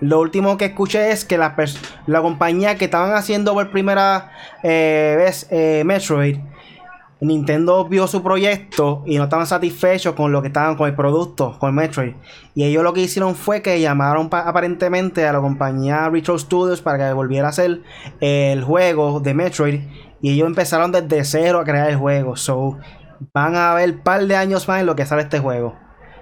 lo último que escuché es que la compañía que estaban haciendo por primera eh, vez eh, Metroid Nintendo vio su proyecto y no estaban satisfechos con lo que estaban con el producto, con Metroid. Y ellos lo que hicieron fue que llamaron pa- aparentemente a la compañía Retro Studios para que volviera a hacer el juego de Metroid. Y ellos empezaron desde cero a crear el juego. So, van a haber un par de años más en lo que sale este juego.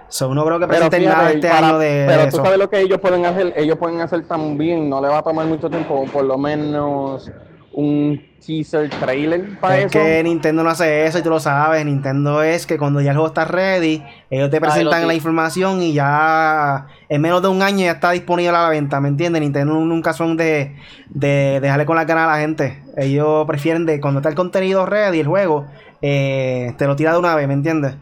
So, no creo que presenten nada este
para-
año de
pero
eso.
tú sabes lo que ellos pueden hacer, ellos pueden hacer también, no le va a tomar mucho tiempo, por lo menos un teaser trailer para
Es
eso.
que Nintendo no hace eso y tú lo sabes. Nintendo es que cuando ya el juego está ready, ellos te presentan la información y ya en menos de un año ya está disponible a la venta, ¿me entiendes? Nintendo nunca son de, de dejarle con las ganas a la gente. Ellos prefieren de cuando está el contenido ready, el juego, eh, te lo tira de una vez, ¿me entiendes?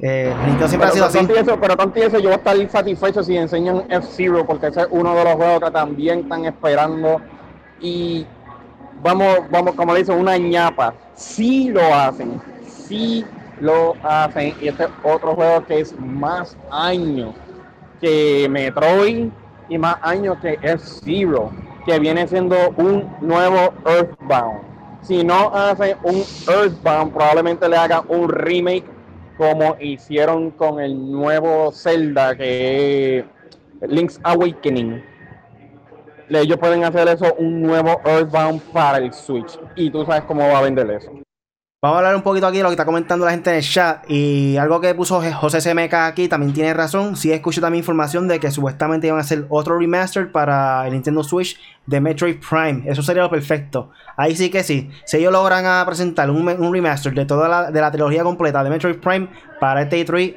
Eh, Nintendo siempre
Pero,
ha sido así.
eso, pero contigo eso yo voy a estar satisfecho si enseñan F-Zero, porque ese es uno de los juegos que también están esperando. Y vamos, vamos, como le dicen, una ñapa. Sí lo hacen, sí lo hacen. Y este es otro juego que es más años que Metroid y más años que F-Zero, que viene siendo un nuevo Earthbound. Si no hacen un Earthbound, probablemente le hagan un remake como hicieron con el nuevo Zelda que es Link's Awakening. Ellos pueden hacer eso un nuevo Earthbound para el Switch. Y tú sabes cómo va a vender eso.
Vamos a hablar un poquito aquí de lo que está comentando la gente en el chat. Y algo que puso José CMK aquí también tiene razón. Sí escucho también información de que supuestamente iban a hacer otro remaster para el Nintendo Switch de Metroid Prime. Eso sería lo perfecto. Ahí sí que sí. Si ellos logran presentar un, un remaster de toda la, de la trilogía completa de Metroid Prime para este E3,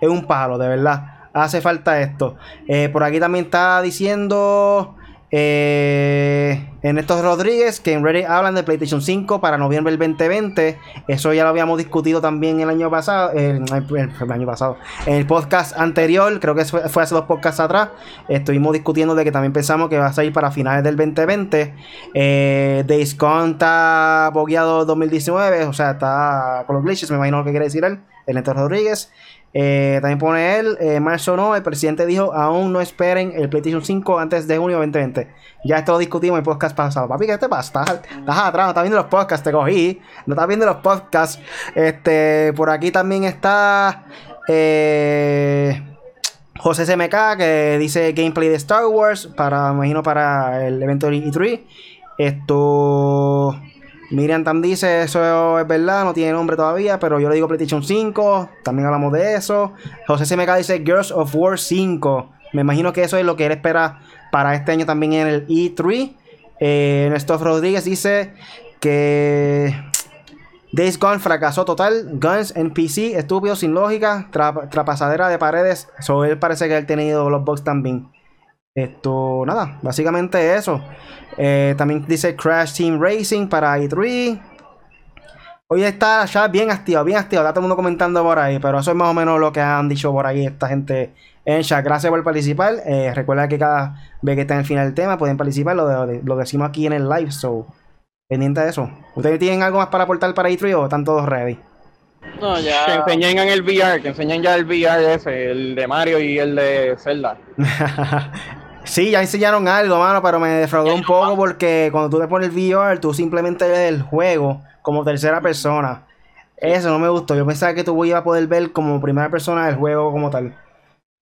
es un palo, de verdad. Hace falta esto. Eh, por aquí también está diciendo Eh, Ernesto Rodríguez, que en Reddit hablan de PlayStation 5 para noviembre del 2020. Eso ya lo habíamos discutido también el año pasado. El, año pasado. En el podcast anterior, creo que fue, fue hace dos podcasts atrás. Estuvimos discutiendo de que también pensamos que va a salir para finales del 2020. Eh, Days Gone está bogueado 2019. O sea, está con los glitches. Me imagino lo que quiere decir él. Ernesto Rodríguez. Eh, también pone él, eh, marzo no, el presidente dijo, aún no esperen el PlayStation 5 antes de junio 2020. Ya esto lo discutimos en el podcast pasado. Papi, ¿qué te pasa? Estás, atrás, no estás viendo los podcasts, te cogí. No estás viendo los podcasts. Este, por aquí también está eh, José SMK que dice gameplay de Star Wars para, me imagino, para el evento de E3. Esto... Miriam Tam dice, eso es verdad, no tiene nombre todavía, pero yo le digo PlayStation 5, también hablamos de eso. José CMK dice Girls of War 5. Me imagino que eso es lo que él espera para este año también en el E3. Eh, Néstor Rodríguez dice que Days Gone fracasó total. Guns en PC, estúpido, sin lógica, tra- trapasadera de paredes. Sobre él parece que él ha tenido los bugs también. Esto, nada, básicamente eso. Eh, también dice Crash Team Racing para E3. Hoy está ya bien activo, bien activo. Está todo el mundo comentando por ahí, pero eso es más o menos lo que han dicho por ahí esta gente en chat. Gracias por participar. Eh, recuerda que cada vez que está en el final del tema pueden participar. Lo, de- lo decimos aquí en el live, so pendiente de eso. ¿Ustedes tienen algo más para aportar para E3 o están todos ready?
No,
Que
ya.
enseñen en el VR, que enseñen ya el VR ese, el de Mario y el de Zelda.
sí, ya enseñaron algo, mano, pero me defraudó un poco porque cuando tú te pones el VR, tú simplemente ves el juego como tercera persona. Eso no me gustó. Yo pensaba que tú ibas a poder ver como primera persona el juego como tal.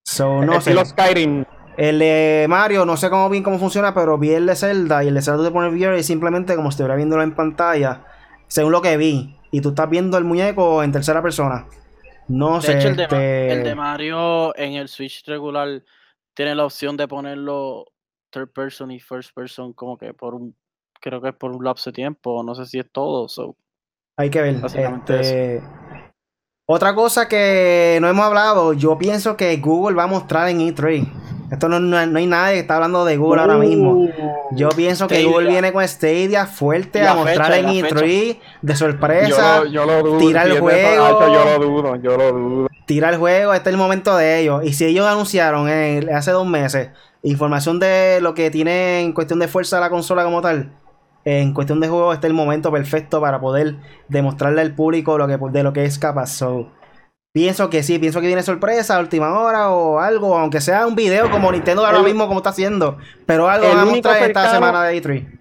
So, no sé.
Estilo Skyrim.
El de Mario, no sé cómo bien cómo funciona, pero vi el de Zelda y el de Zelda tú te pones VR y simplemente como si estuviera viéndolo en pantalla, según lo que vi. Y tú estás viendo el muñeco en tercera persona. No
De
sé.
hecho, el de,
este-
el de Mario en el Switch regular tiene la opción de ponerlo third person y first person como que por un, creo que es por un lapso de tiempo, no sé si es todo, so.
Hay que ver. Este, Otra cosa que no hemos hablado, yo pienso que Google va a mostrar en E3. Esto no, no- no hay nadie que está hablando de Google ahora mismo. Yo pienso que. Google viene con Stadia fuerte
La
a mostrar
fecha,
en
la
E3 de
Yo
sorpresa.
yo lo dudo.
tira el
de
juego.
yo lo dudo, yo lo dudo.
Tira el juego, este es el momento de ellos. Y si ellos anunciaron en- hace dos meses información de lo que tiene en cuestión de fuerza la consola como tal, en cuestión de juego, este es el momento perfecto para poder demostrarle al público lo que, de lo que es capaz. So, pienso que sí, pienso que viene sorpresa, última hora o algo, aunque sea un video como Nintendo ahora
El-
mismo como está haciendo, pero algo van a mostrar esta semana de E E3.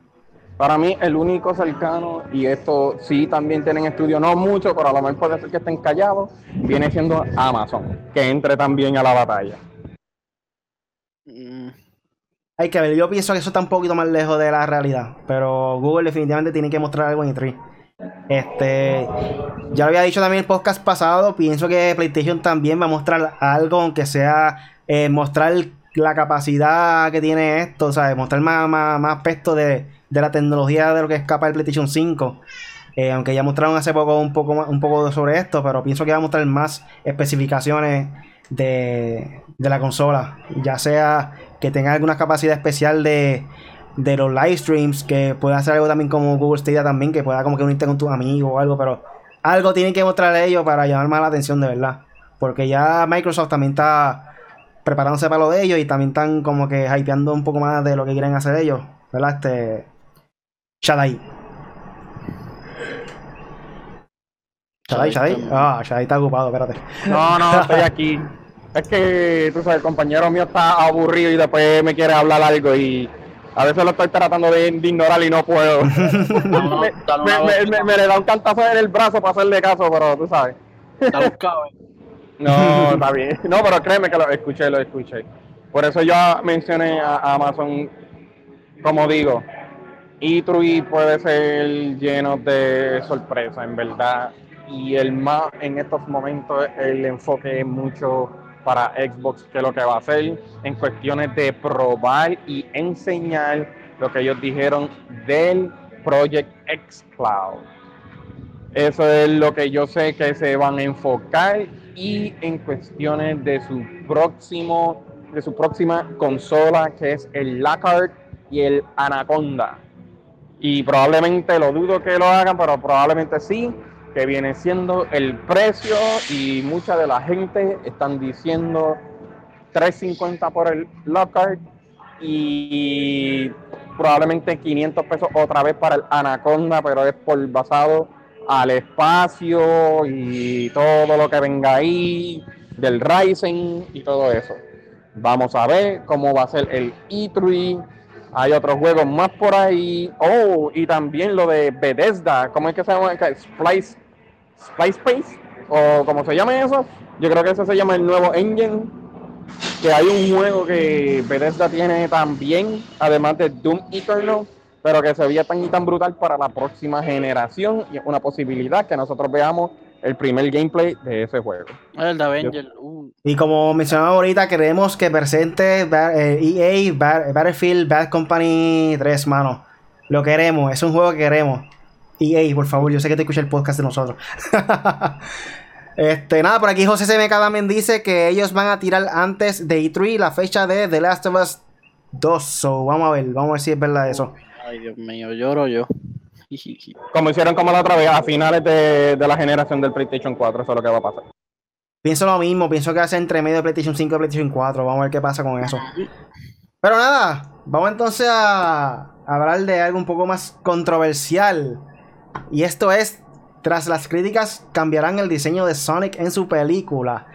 Para mí, el único cercano, y esto sí también tienen estudio, no mucho, pero a lo mejor puede ser que estén callados, viene siendo Amazon, que entre también a la batalla.
mm,
Hay que ver, yo pienso que eso está un poquito más lejos de la realidad. Pero Google definitivamente tiene que mostrar algo en E3. Este, ya lo había dicho también en el podcast pasado, pienso que PlayStation también va a mostrar algo, aunque sea eh, mostrar la capacidad que tiene esto, ¿sabes? Mostrar más, más, más aspectos de, de la tecnología de lo que escapa del PlayStation 5. Eh, aunque ya mostraron hace poco un poco un poco sobre esto, pero pienso que va a mostrar más especificaciones de, de la consola. Ya sea que tenga alguna capacidad especial de, de los live streams, que pueda hacer algo también como Google Stadia también, que pueda como que unirte con tus amigos o algo, pero algo tienen que mostrar ellos para llamar más la atención de verdad. Porque ya Microsoft también está preparándose para lo de ellos y también están como que hypeando un poco más de lo que quieren hacer ellos. ¿Verdad? Este. Shadai. Shadai,
Shadai
Ah, Shadai está ocupado, espérate.
No, no, estoy aquí. Es que, tú sabes, el compañero mío está aburrido y después me quiere hablar algo y a veces lo estoy tratando de, de ignorar y no puedo.
no,
me,
dale una
me- me-
vuelta.
me- me le da un cantazo en el brazo para hacerle caso, pero tú sabes.
está buscado, eh.
No, está bien. No, pero créeme que lo escuché, lo escuché. Por eso yo mencioné a a Amazon, como digo, E3 puede ser lleno de sorpresa, en verdad. Y el más en estos momentos, el enfoque es mucho para Xbox, que lo que va a hacer en cuestiones de probar y enseñar lo que ellos dijeron del Project X Cloud. Eso es lo que yo sé que se van a enfocar y en cuestiones de su próximo, de su próxima consola que es el Lockhart y el Anaconda. Y probablemente lo dudo que lo hagan, pero probablemente sí, que viene siendo el precio y mucha de la gente están diciendo 350 por el Lockhart y probablemente 500 pesos otra vez para el Anaconda, pero es por basado al espacio y todo lo que venga ahí, del Ryzen y todo eso. Vamos a ver cómo va a ser el E3. Hay otros juegos más por ahí. Oh, y también lo de Bethesda. ¿Cómo es que se llama? Splice, Splice Space. O como se llama eso. Yo creo que ese se llama el nuevo engine. Que hay un juego que Bethesda tiene también, además de Doom Eternal, pero que se veía tan y tan brutal para la próxima generación. Y es una posibilidad que nosotros veamos el primer gameplay de ese juego.
El de Avenger. Uh.
Y como mencionaba ahorita, queremos que presente ba- eh, EA Ba- Battlefield Bad Company 3, mano. Lo queremos, es un juego que queremos. EA, por favor, yo sé que te escucha el podcast de nosotros. este, nada, por aquí José CMK también dice que ellos van a tirar antes de E3 la fecha de The Last of Us 2. So, vamos a ver, vamos a ver si es verdad eso.
Ay, Dios mío, lloro yo.
Como hicieron como la otra vez, a finales de, de la generación del PlayStation 4, eso es lo que va a pasar.
Pienso lo mismo, pienso que hace entre medio de PlayStation 5 y PlayStation 4. Vamos a ver qué pasa con eso. Pero nada, vamos entonces a hablar de algo un poco más controversial. Y esto es, tras las críticas, cambiarán el diseño de Sonic en su película.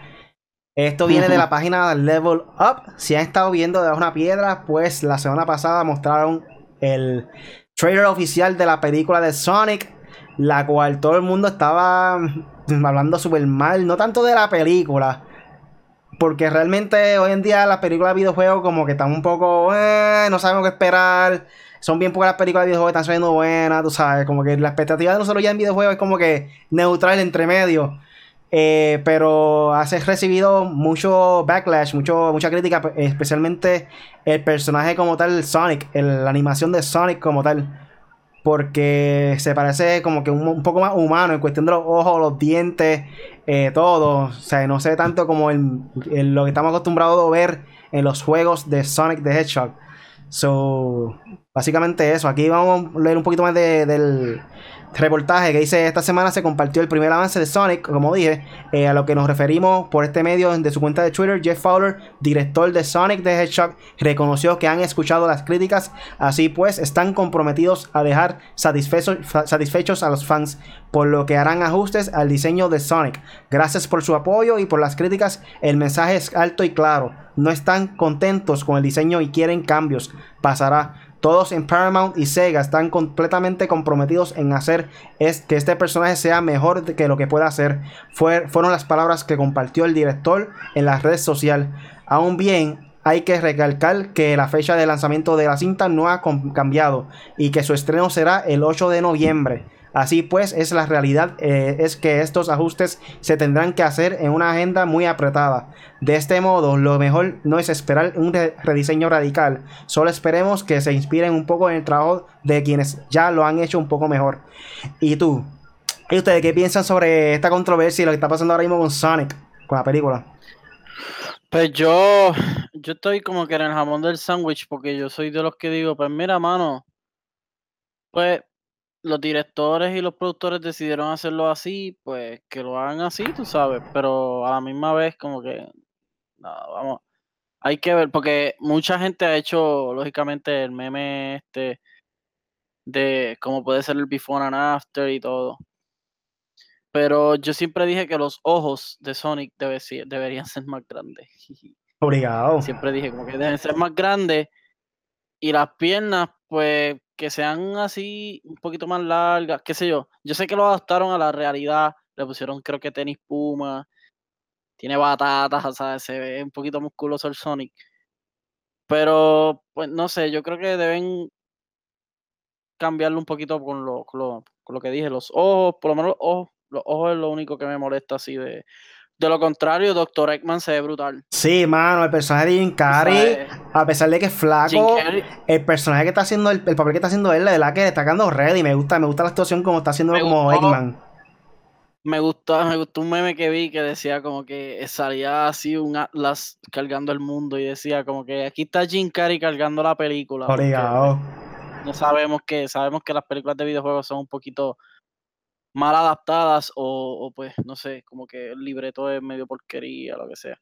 Esto viene de la página Level Up. Si han estado viendo de una piedra, pues la semana pasada mostraron el trailer oficial de la película de Sonic, la cual todo el mundo estaba mm, hablando súper mal, no tanto de la película, porque realmente hoy en día las películas de videojuegos como que están un poco, eh, no sabemos qué esperar. Son bien pocas las películas de videojuegos que están saliendo buenas, tú sabes, como que la expectativa de nosotros ya en videojuegos es como que neutral entre medio. Eh, pero has recibido mucho backlash, mucho, mucha crítica, especialmente el personaje como tal, Sonic, la animación de Sonic como tal. Porque se parece como que un, poco más humano en cuestión de los ojos, los dientes, eh, todo. O sea, no ve tanto como lo que estamos acostumbrados a ver en los juegos de Sonic the Hedgehog. So, básicamente eso. Aquí vamos a leer un poquito más de- del reportaje que dice esta semana se compartió el primer avance de Sonic, como dije, eh, a lo que nos referimos por este medio de su cuenta de Twitter. Jeff Fowler, director de Sonic the Hedgehog, reconoció que han escuchado las críticas, así pues están comprometidos a dejar satisfechos, a los fans, por lo que harán ajustes al diseño de Sonic. Gracias por su apoyo y por las críticas, el mensaje es alto y claro. No están contentos con el diseño y quieren cambios. Pasará. Todos en Paramount y Sega están completamente comprometidos en hacer es que este personaje sea mejor que lo que pueda hacer. Fue- fueron las palabras que compartió el director en la red social. Aún bien, hay que recalcar que la fecha de lanzamiento de la cinta no ha cambiado y que su estreno será el 8 de noviembre. Así pues, es la realidad, eh, es que estos ajustes se tendrán que hacer en una agenda muy apretada. De este modo, lo mejor no es esperar un re- rediseño radical, solo esperemos que se inspiren un poco en el trabajo de quienes ya lo han hecho un poco mejor. ¿Y tú? ¿Y ustedes qué piensan sobre esta controversia y lo que está pasando ahora mismo con Sonic, con la película?
Pues yo, yo estoy como que en el jamón del sándwich porque yo soy de los que digo, pues mira, mano, pues los directores y los productores decidieron hacerlo así, pues que lo hagan así, tú sabes, pero a la misma vez como que, nada, vamos, hay que ver, porque mucha gente ha hecho, lógicamente, el meme este de cómo puede ser el before and after y todo. Pero yo siempre dije que los ojos de Sonic debe deberían ser más grandes.
Obligado.
Siempre dije como que deben ser más grandes y las piernas, pues, que sean así un poquito más largas, qué sé yo. Yo sé que lo adaptaron a la realidad, le pusieron creo que tenis puma, tiene batatas, o se ve un poquito musculoso el Sonic. Pero, pues, no sé, yo creo que deben cambiarlo un poquito con lo, con lo, con lo que dije, los ojos, por lo menos los ojos, los ojos es lo único que me molesta así de... De lo contrario, Doctor Eggman se ve brutal.
Sí, mano, el personaje de Jim
O
Carrey,
sea,
a pesar de que es flaco, el personaje que está haciendo, el, el papel que está haciendo él, la verdad que le está quedando ready. Me gusta, me gusta la actuación como está haciendo como
gustó.
Eggman.
Me gustó, me gustó un meme que vi que decía como que salía así un Atlas cargando el mundo y decía como que aquí está Jim Carrey cargando la película.
Obligado.
No sabemos que, sabemos que las películas de videojuegos son un poquito mal adaptadas o, pues, no sé, como que el libreto es medio porquería, lo que sea.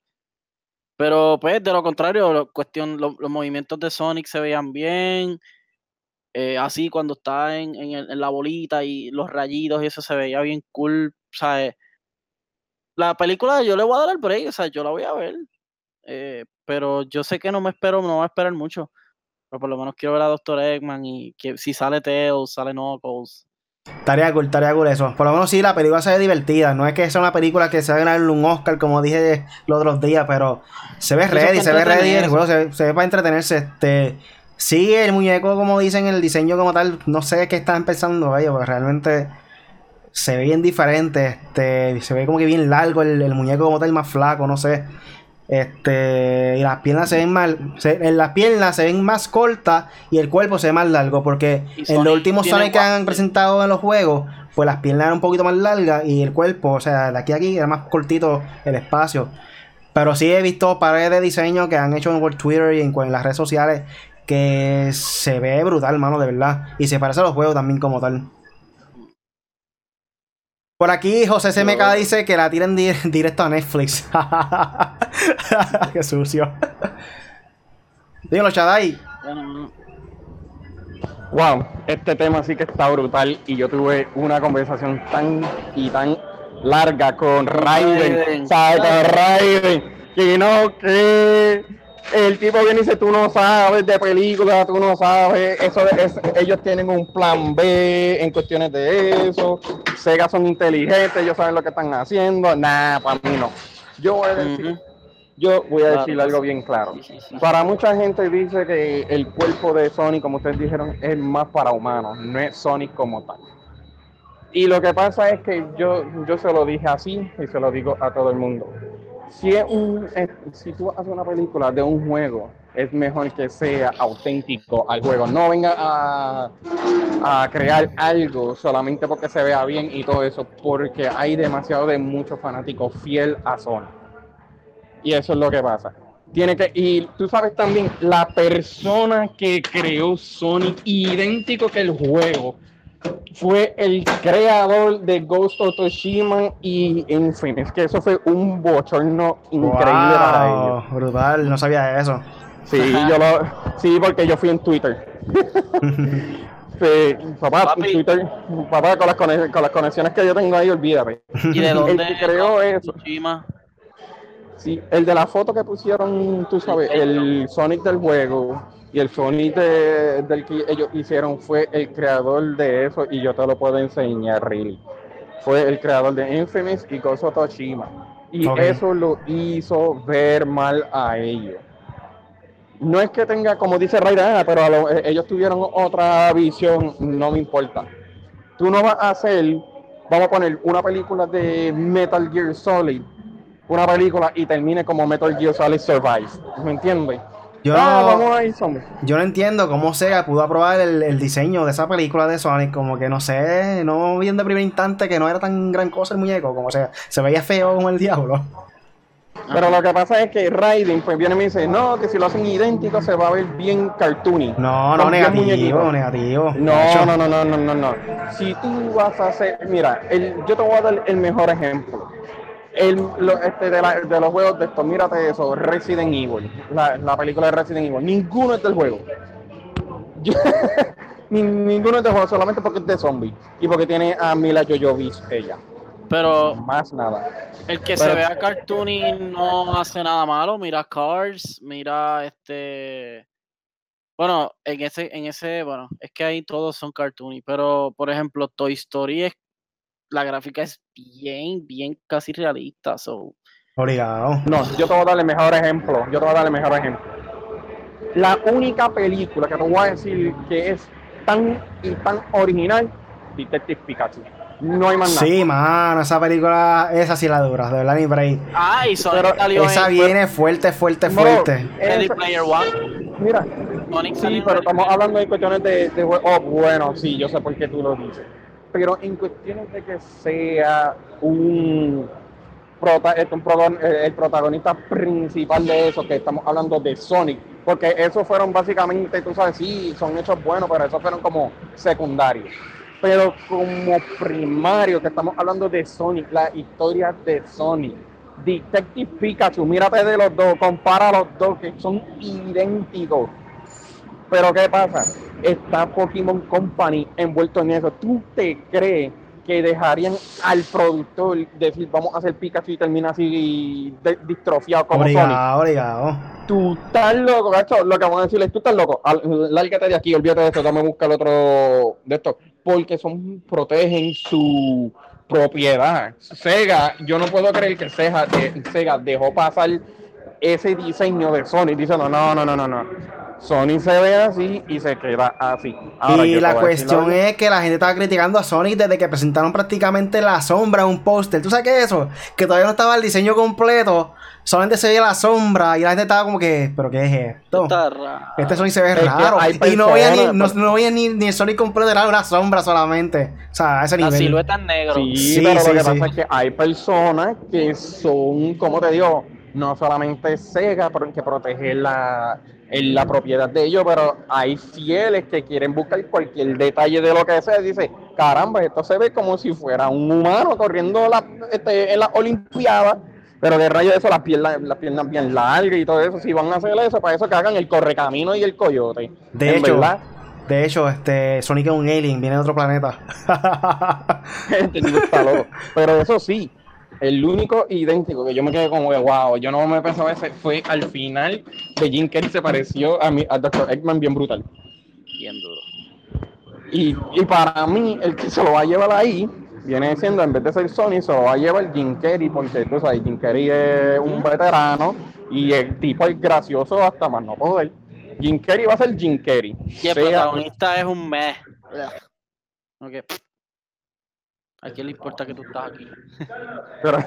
Pero pues, de lo contrario, lo- cuestión, lo- los movimientos de Sonic se veían bien. eh, así cuando está en, en el- en la bolita y los rayitos y eso se veía bien cool. La película yo le voy a dar el break, o sea, yo la voy a ver. eh, pero yo sé que no me espero, no voy a esperar mucho. Pero por lo menos quiero ver a Dr. Eggman y que si sale Tails, sale Knuckles.
Tarea cool, tarea cool eso. Por lo menos sí, la película se ve divertida. No es que sea una película que se va a ganar un Oscar, como dije los otros días, pero se ve
Eso
ready, se ve ready. El juego se, ve- se ve para entretenerse. Este, sí, el muñeco, como dicen, el diseño como tal, no sé qué están pensando ellos, pero realmente se ve bien diferente. Este, se ve como que bien largo el, el muñeco como tal, más flaco, no sé. Este, y las piernas se ven más, se- en las piernas se ven más cortas y el cuerpo se ve más largo porque en los últimos Sonic que han presentado en los juegos, pues las piernas eran un poquito más largas y el cuerpo, o sea, de aquí a aquí era más cortito el espacio. Pero sí he visto paredes de diseño que han hecho en Twitter y en, en las redes sociales que se ve brutal, mano, de verdad. Y se parece a los juegos también como tal. Por aquí José CMK dice que la tiren di- directo a Netflix. Qué sucio. Dímelo, Chadai.
Bueno,
Wow, este tema sí que está brutal y yo tuve una conversación tan y tan larga con Raiden,
Raiden.
Raiden, que no, que el tipo viene y dice, tú no sabes de película, tú no sabes, eso es, ellos tienen un plan B en cuestiones de eso, Sega son inteligentes, ellos saben lo que están haciendo, nada, para mí no. Yo voy a decir, yo voy a decir algo bien claro. Para mucha gente dice que el cuerpo de Sonic, como ustedes dijeron, es más para humanos, no es Sonic como tal. Y lo que pasa es que yo, yo se lo dije así y se lo digo a todo el mundo. Si, es un, eh, si tú haces una película de un juego, es mejor que sea auténtico al juego. No venga a, crear algo solamente porque se vea bien y todo eso, porque hay demasiado de muchos fanáticos fiel a Sonic. Y eso es lo que pasa. Tiene que, y tú sabes también, la persona que creó Sonic, idéntico que el juego, fue el creador de Ghost of Tsushima y Infamous, que eso fue un bochorno increíble para ellos.
Wow, brutal, no sabía eso.
Sí, yo lo, sí, porque yo fui en Twitter. Sí, papá,
Papi.
Twitter, papá, con las, con las conexiones que yo tengo ahí, olvídate.
¿Y de
El
dónde
que creó
es
eso.
Tsushima?
Sí, el de la foto que pusieron, tú sabes, el Sonic del juego y el de- del que ellos hicieron fue el creador de eso y yo te lo puedo enseñar, really. Fue el creador de Infamous y Ghost of Tsushima. Y eso lo hizo ver mal a ellos. No es que tenga, como dice Raiden, "Ah, pero a lo- eh, ellos tuvieron otra visión, no me importa. Tú no vas a hacer, vamos a poner una película de Metal Gear Solid, una película y termine como Metal Gear Solid Survive. ¿Me entiendes?
Yo
Ah,
no-
vamos a ir, zombie.
Yo no entiendo cómo Sega pudo aprobar el, el diseño de esa película de Sonic. Como que no sé, no vi de primer instante que no era tan gran cosa el muñeco. Como sea, se veía feo como el diablo.
Pero lo que pasa es que Raiden pues viene y me dice, no, que si lo hacen idéntico se va a ver bien cartoony.
No, no, negativo,
muñequito.
negativo.
No, no, no, no, no, no, no. Si tú vas a hacer, mira, el- yo te voy a dar el mejor ejemplo. El, lo- este, de, la- de los juegos de estos, mírate eso, Resident Evil, la, la película de Resident Evil, ninguno es del juego. Yo- ni- ninguno es del juego, solamente porque es de zombie y porque tiene a Mila Jovovich ella,
Pero
más nada.
el que
Pero-
se vea cartoony no hace nada malo. Mira Cars, mira este. Bueno, en ese, en ese, bueno, es que ahí todos son cartoony, pero por ejemplo, Toy Story es la gráfica es bien, bien casi realista. So,
Obligado.
No, yo te voy a dar el mejor ejemplo. Yo te voy a dar el mejor ejemplo. La única película que te voy a decir que es tan y tan original, Detective Pikachu. No hay más nada.
Sí, mano, esa película, esa sí la dura, de verdad ni por ahí.
ah, y Sonic
Pero
salió
Esa
en
viene fuerte, fuerte,
No,
fuerte.
Ready
esa-
Player One.
Mira,
Sonic
sí, pero estamos hablando de cuestiones de, de Oh, bueno, sí, yo sé por qué tú lo dices. Pero en cuestiones de que sea un, prota- este, un eh, el protagonista principal de eso, que estamos hablando de Sonic, porque esos fueron básicamente, tú sabes, sí, son hechos buenos, pero esos fueron como secundarios. Pero como primario, que estamos hablando de Sonic, la historia de Sonic, Detective Pikachu, mírate de los dos, compara los dos, que son idénticos. Pero ¿qué pasa? Está Pokémon Company envuelto en eso. ¿Tú te crees que dejarían al productor decir vamos a hacer Pikachu y termina así de- distrofiado como Sonic?
Obligado, obligado.
Tú estás loco, gacho. Lo que vamos a decirle es tú estás loco. Lárgate de aquí, olvídate de esto, dame a buscar otro de esto. Porque son, protegen su propiedad. Sega, yo no puedo creer que Sega, de- Sega dejó pasar ese diseño de Sony diciendo no, no, no, no, no. Sony se ve así y se queda así. Ahora,
y la cuestión es que la gente estaba criticando a Sonic desde que presentaron prácticamente la sombra en un póster. ¿Tú sabes qué es eso? Que todavía no estaba el diseño completo. Solamente se veía la sombra y la gente estaba como que, ¿pero qué es esto?
Está raro.
Este Sonic se ve
Es
raro. Y no veía, ni, no, no veía ni, ni el Sonic completo, era una sombra solamente. O sea, a ese
La
nivel.
silueta en negro.
Sí,
Sí,
pero
sí,
lo que
sí.
pasa es que hay personas que son, como te digo, no solamente Sega, pero que protege la, en la propiedad de ellos, pero hay fieles que quieren buscar cualquier detalle de lo que sea. Dice, caramba, esto se ve como si fuera un humano corriendo la, este, en las Olimpiadas. Pero de rayo de eso, las piernas, las piernas bien largas y todo eso, si van a hacer eso, para eso que hagan el correcamino y el coyote.
De hecho,
verdad,
de hecho, este Sonic es un alien, viene de otro planeta.
Este tipo está loco. Pero eso sí, el único idéntico que yo me quedé como de wow, yo no me pensaba ese fue al final de Jim Carrey se pareció a mi, al Dr. Eggman bien brutal.
Bien duro.
Y, y para mí, el que se lo va a llevar ahí, viene siendo, en vez de ser Sony, se lo va a llevar Jim Carrey, porque tú sabes, Jim Carrey es un veterano y el tipo es gracioso hasta más no poder. Jim Carrey va a ser Jim Carrey.
Y el
Sea-
protagonista es un mes. Ok. ¿A quién le importa que tú estás aquí?
Pero,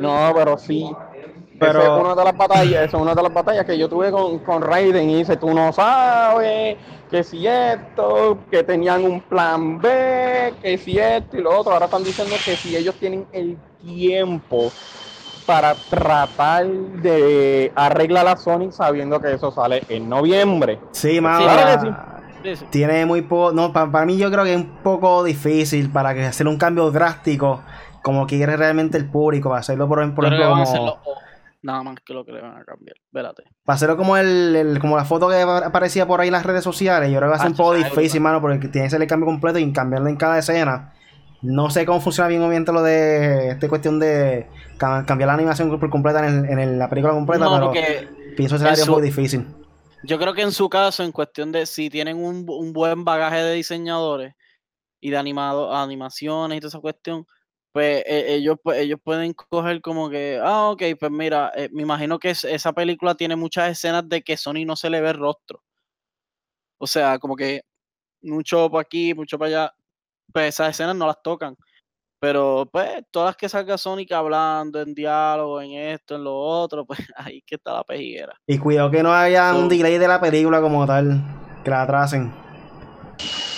no, pero sí.
Pero-
Esa es una de las batallas, esa es una de las batallas que yo tuve con, con Raiden y dice, tú no sabes que si esto, que tenían un plan B, que si esto y lo otro. Ahora están diciendo que si ellos tienen el tiempo para tratar de arreglar a Sonic sabiendo que eso sale en noviembre.
sí,
claro que sí.
Tiene muy poco. No, pa- para mí yo creo que es un poco difícil para que hacer un cambio drástico como quiere realmente el público. Para hacerlo, por,
que
ejemplo, como,
hacerlo o- Nada más que lo que le van a cambiar. Espérate.
para hacerlo como el, el- como la foto que aparecía por ahí en las redes sociales. Yo creo que va a ser
Ah,
un poco
sí,
difícil, mano, porque tiene que ser el cambio completo y cambiarlo en cada escena. No sé cómo funciona bien obviamente lo de esta cuestión de ca- cambiar la animación por completa en, el- en el- la película completa,
No,
pero pienso que será un poco difícil.
Yo creo que en su caso, en cuestión de si tienen un, bu- un buen bagaje de diseñadores y de animado, animaciones y toda esa cuestión, pues eh, ellos, pues, ellos pueden coger como que, ah, ok, pues mira, eh, me imagino que es- esa película tiene muchas escenas de que Sony no se le ve el rostro. O sea, como que mucho para aquí, mucho para allá, pues esas escenas no las tocan. Pero pues todas las que salga Sonic hablando en diálogo, en esto, en lo otro, pues ahí que está la pejiguera.
Y cuidado que no haya un delay de la película como tal, que la atrasen.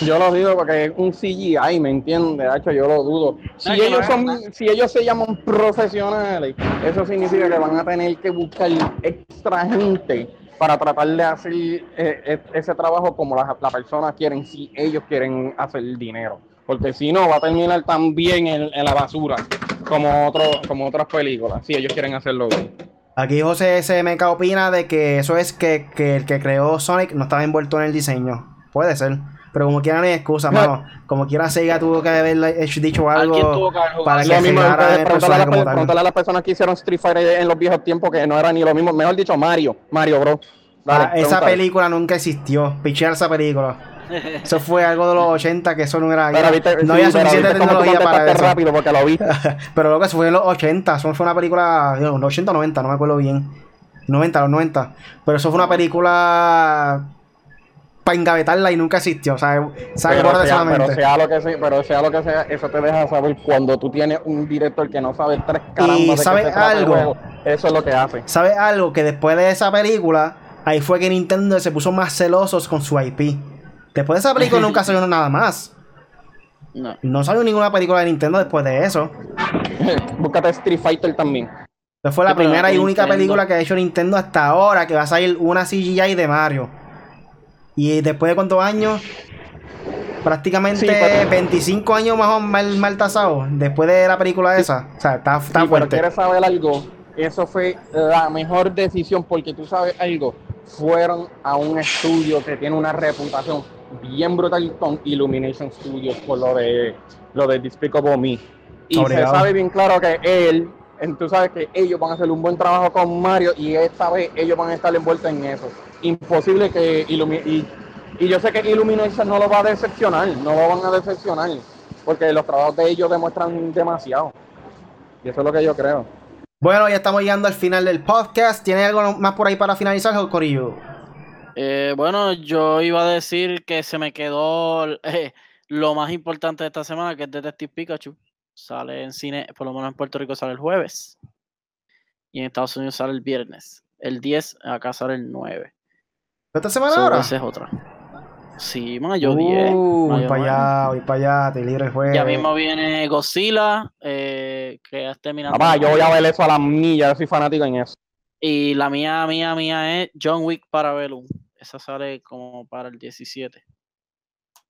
Yo lo digo porque es un CGI, ¿me entiendes? Hacho, yo lo dudo. Si
No,
ellos
no
son, si ellos se llaman profesionales, eso significa que van a tener que buscar extra gente para tratar de hacer eh, eh, ese trabajo como las la personas quieren, si ellos quieren hacer dinero. Porque si no, va a terminar también en, en la basura, como otro, como otras películas, si ellos quieren hacerlo bien.
Aquí José SMK opina de que eso es que, que el que creó Sonic no estaba envuelto en el diseño. Puede ser. Pero como quiera no hay excusa,
No.
mano. Como quiera Sega tuvo que haber hecho- dicho algo para que
mismo,
generara
eh, a las personas que hicieron Street Fighter en los viejos tiempos que no era ni lo mismo, mejor dicho Mario, Mario bro. Dale,
Ah, esa película nunca existió. Pichear esa película. Eso fue algo de los 80 que eso no era.
Pero viste,
no
sí,
había
pero
suficiente
tú
tecnología para eso.
rápido porque lo viste.
Pero lo que fue en los 80. Eso fue una película. Los 80 o 90, no me acuerdo bien. 90, los 90. Pero eso fue una película. Para engavetarla y nunca existió. O sea, se
Pero sea, pero sea lo que sea, pero sea lo que sea, eso te deja saber cuando tú tienes un director que no sabe tres carambas de qué
¿sabe
se trata el
algo?
juego, Eso es lo que hace.
¿Sabes algo? Que después de esa película, ahí fue que Nintendo se puso más celosos con su IP. Después de esa película nunca salió nada más.
No.
No salió ninguna película de Nintendo después de eso.
Búscate Street Fighter también.
Esta fue la
pero
primera y única
Nintendo.
película que ha hecho Nintendo hasta ahora, que va a salir una CGI de Mario. Y después de cuántos años, prácticamente
Sí, pero-
25 años más o mal, mal tasado, después de la película esa. O sea, está, está
Sí, pero
fuerte.
quieres saber algo, eso fue la mejor decisión porque tú sabes algo, fueron a un estudio que tiene una reputación bien brutal con Illumination Studios por lo de lo de Despicable Me. Y
Obligado.
se sabe bien claro que él, tú sabes que ellos van a hacer un buen trabajo con Mario y esta vez ellos van a estar envueltos en eso. Imposible que Illumi- y, y yo sé que Illumination no lo va a decepcionar, no lo van a decepcionar, porque los trabajos de ellos demuestran demasiado. Y eso es lo que yo creo.
Bueno, ya estamos llegando al final del podcast. ¿Tiene algo más por ahí para finalizar, Corillo?
Eh, bueno, yo iba a decir que se me quedó eh, lo más importante de esta semana, que es Detective Pikachu. Sale en cine, por lo menos en Puerto Rico sale el jueves. Y en Estados Unidos sale el viernes. El 10, acá sale el 9.
¿Esta semana
So,
ahora?
esa es otra. Sí, mayo 10.
Uh, voy para
9.
allá, voy para allá, te libre el jueves.
Ya mismo viene Godzilla, eh, que ya está terminando.
Papá, yo voy a ver eso a las millas, yo soy fanático en eso.
Y la mía, mía, mía es John Wick para Bellum. Esa sale como para el 17.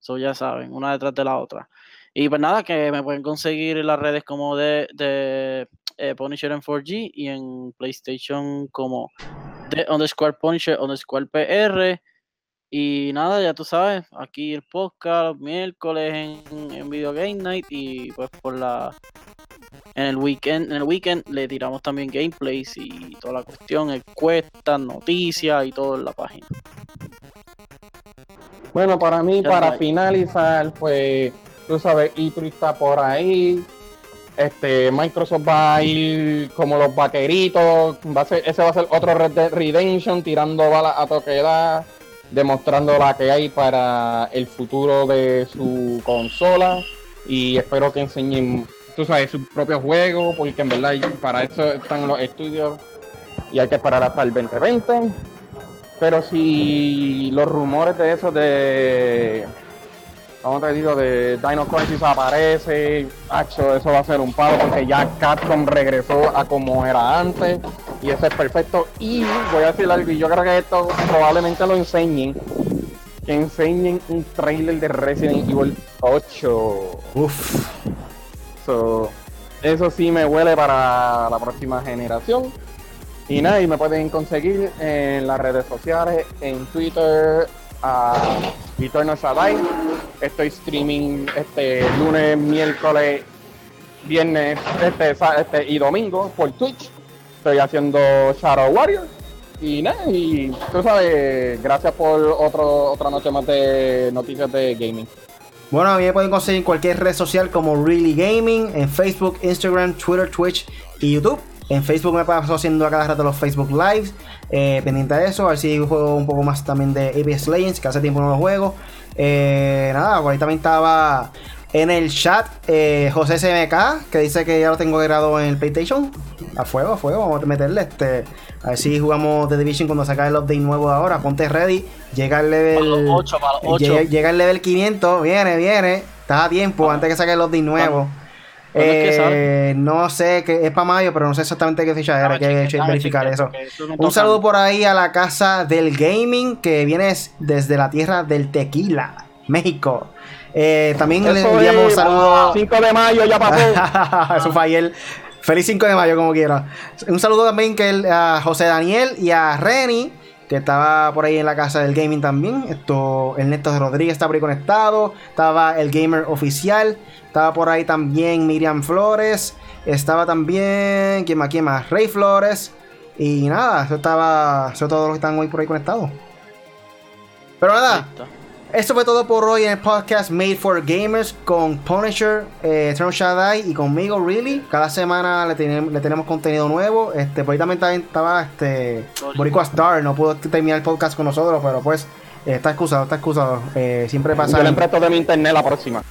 So ya saben, una detrás de la otra. Y pues nada, que me pueden conseguir en las redes como de, de eh, Punisher en 4G y en PlayStation como de underscore Punisher underscore PR. Y nada, ya tú sabes, aquí el podcast miércoles en, en Video Game Night y pues por la en el weekend, en el weekend le tiramos también gameplays y toda la cuestión, encuestas, noticias y todo en la página.
Bueno, para mí,
Ya
para finalizar, pues, tú sabes, E3 está por ahí. Este, Microsoft va a ir como los vaqueritos. Va a ser, ese va a ser otro Red Dead Redemption, tirando balas a toquedad, demostrando la que hay para el futuro de su consola. Y espero que enseñen, tú sabes, su propio juego, porque en verdad para eso están los estudios y hay que esperar hasta el 2020. Pero si los rumores de eso de. ¿Cómo te digo? De Dino Crisis aparece. Acho, eso va a ser un palo porque ya Capcom regresó a como era antes. Y eso es perfecto. Y voy a decir algo, y yo creo que esto probablemente lo enseñen. Que enseñen un trailer de Resident Evil 8.
Uf.
So, eso sí me huele para la próxima generación. Y nada, y me pueden conseguir en las redes sociales, en Twitter, a Eternal Shaddai. Estoy streaming este lunes, miércoles, viernes este, este, y domingo por Twitch. Estoy haciendo Shadow Warrior. Y nada, y tú sabes, gracias por otro, otra noche más de noticias de gaming.
Bueno, a mí me pueden conseguir cualquier red social como Really Gaming, en Facebook, Instagram, Twitter, Twitch y YouTube. En Facebook me paso haciendo a cada rato los Facebook Lives, eh, pendiente de eso, a ver si juego un poco más también de Apex Legends, que hace tiempo no lo juego. Eh, nada, por ahí también estaba en el chat eh, José SMK, que dice que ya lo tengo grabado en el PlayStation. A fuego, a fuego, vamos a meterle este. A ver si jugamos The Division cuando saca el update nuevo ahora. Ponte ready, llega el level.
Para los 8, para los 8.
Llega, llega el level 500, viene, viene. Está a tiempo
Ah.
antes que saque el update nuevo.
¿Cuándo es que
Eh, no sé, que es para mayo, pero no sé exactamente qué fecha era. Hay que verificar eso. Un saludo por ahí a la casa del gaming que viene desde la tierra del tequila, México. Eh, también le enviamos un
es,
saludo.
5 de mayo ya pasó.
Eso fue ayer. Feliz 5 de mayo, como quiera. Un saludo también que el- a José Daniel y a Reni, que estaba por ahí en la casa del gaming también. Esto, Ernesto Rodríguez está por ahí conectado. Estaba el gamer oficial. Estaba por ahí también Miriam Flores. Estaba también. ¿Quién más? ¿Quién más? Rey Flores. Y nada, eso estaba. Eso todos los que están hoy por ahí conectados. Pero nada, eso fue todo por hoy en el podcast Made for Gamers con Punisher, eh, Eternal Shaddai y conmigo, Really. Cada semana le, tenemos le tenemos contenido nuevo. Este, por ahí también estaba, estaba, este, Boricua Star, no pudo terminar el podcast con nosotros, pero pues eh, está excusado, está excusado. Eh, siempre
Yo le
pasa.
presto de mi internet la próxima.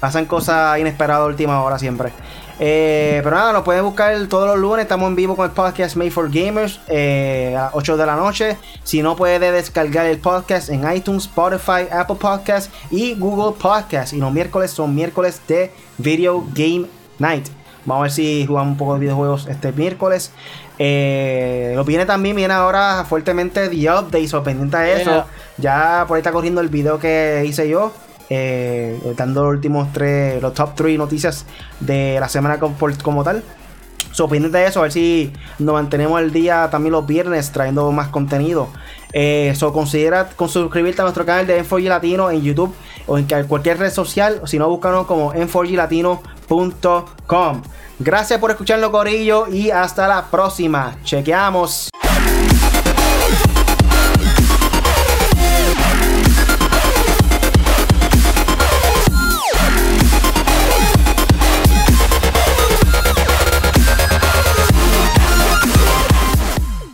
Pasan cosas inesperadas a última hora siempre. Eh, pero nada, nos pueden buscar todos los lunes. Estamos en vivo con el podcast Made for Gamers eh, a las 8 de la noche. Si no, puede descargar el podcast en iTunes, Spotify, Apple Podcasts y Google Podcasts. Y los miércoles son miércoles de Video Game Night. Vamos a ver si jugamos un poco de videojuegos este miércoles. Eh, lo viene también, viene ahora fuertemente The Update, o pendiente a eso. Ya por ahí está corriendo el video que hice yo. Eh, dando los últimos tres, los top 3 noticias de la semana como, tal. So, de eso, a ver si nos mantenemos el día también los viernes trayendo más contenido. Eh, so, considera con suscribirte a nuestro canal de M4G Latino en YouTube o en cualquier red social. O si no, búscanos como m4glatino.com. Gracias por escucharlo, Corillo, y hasta la próxima. Chequeamos.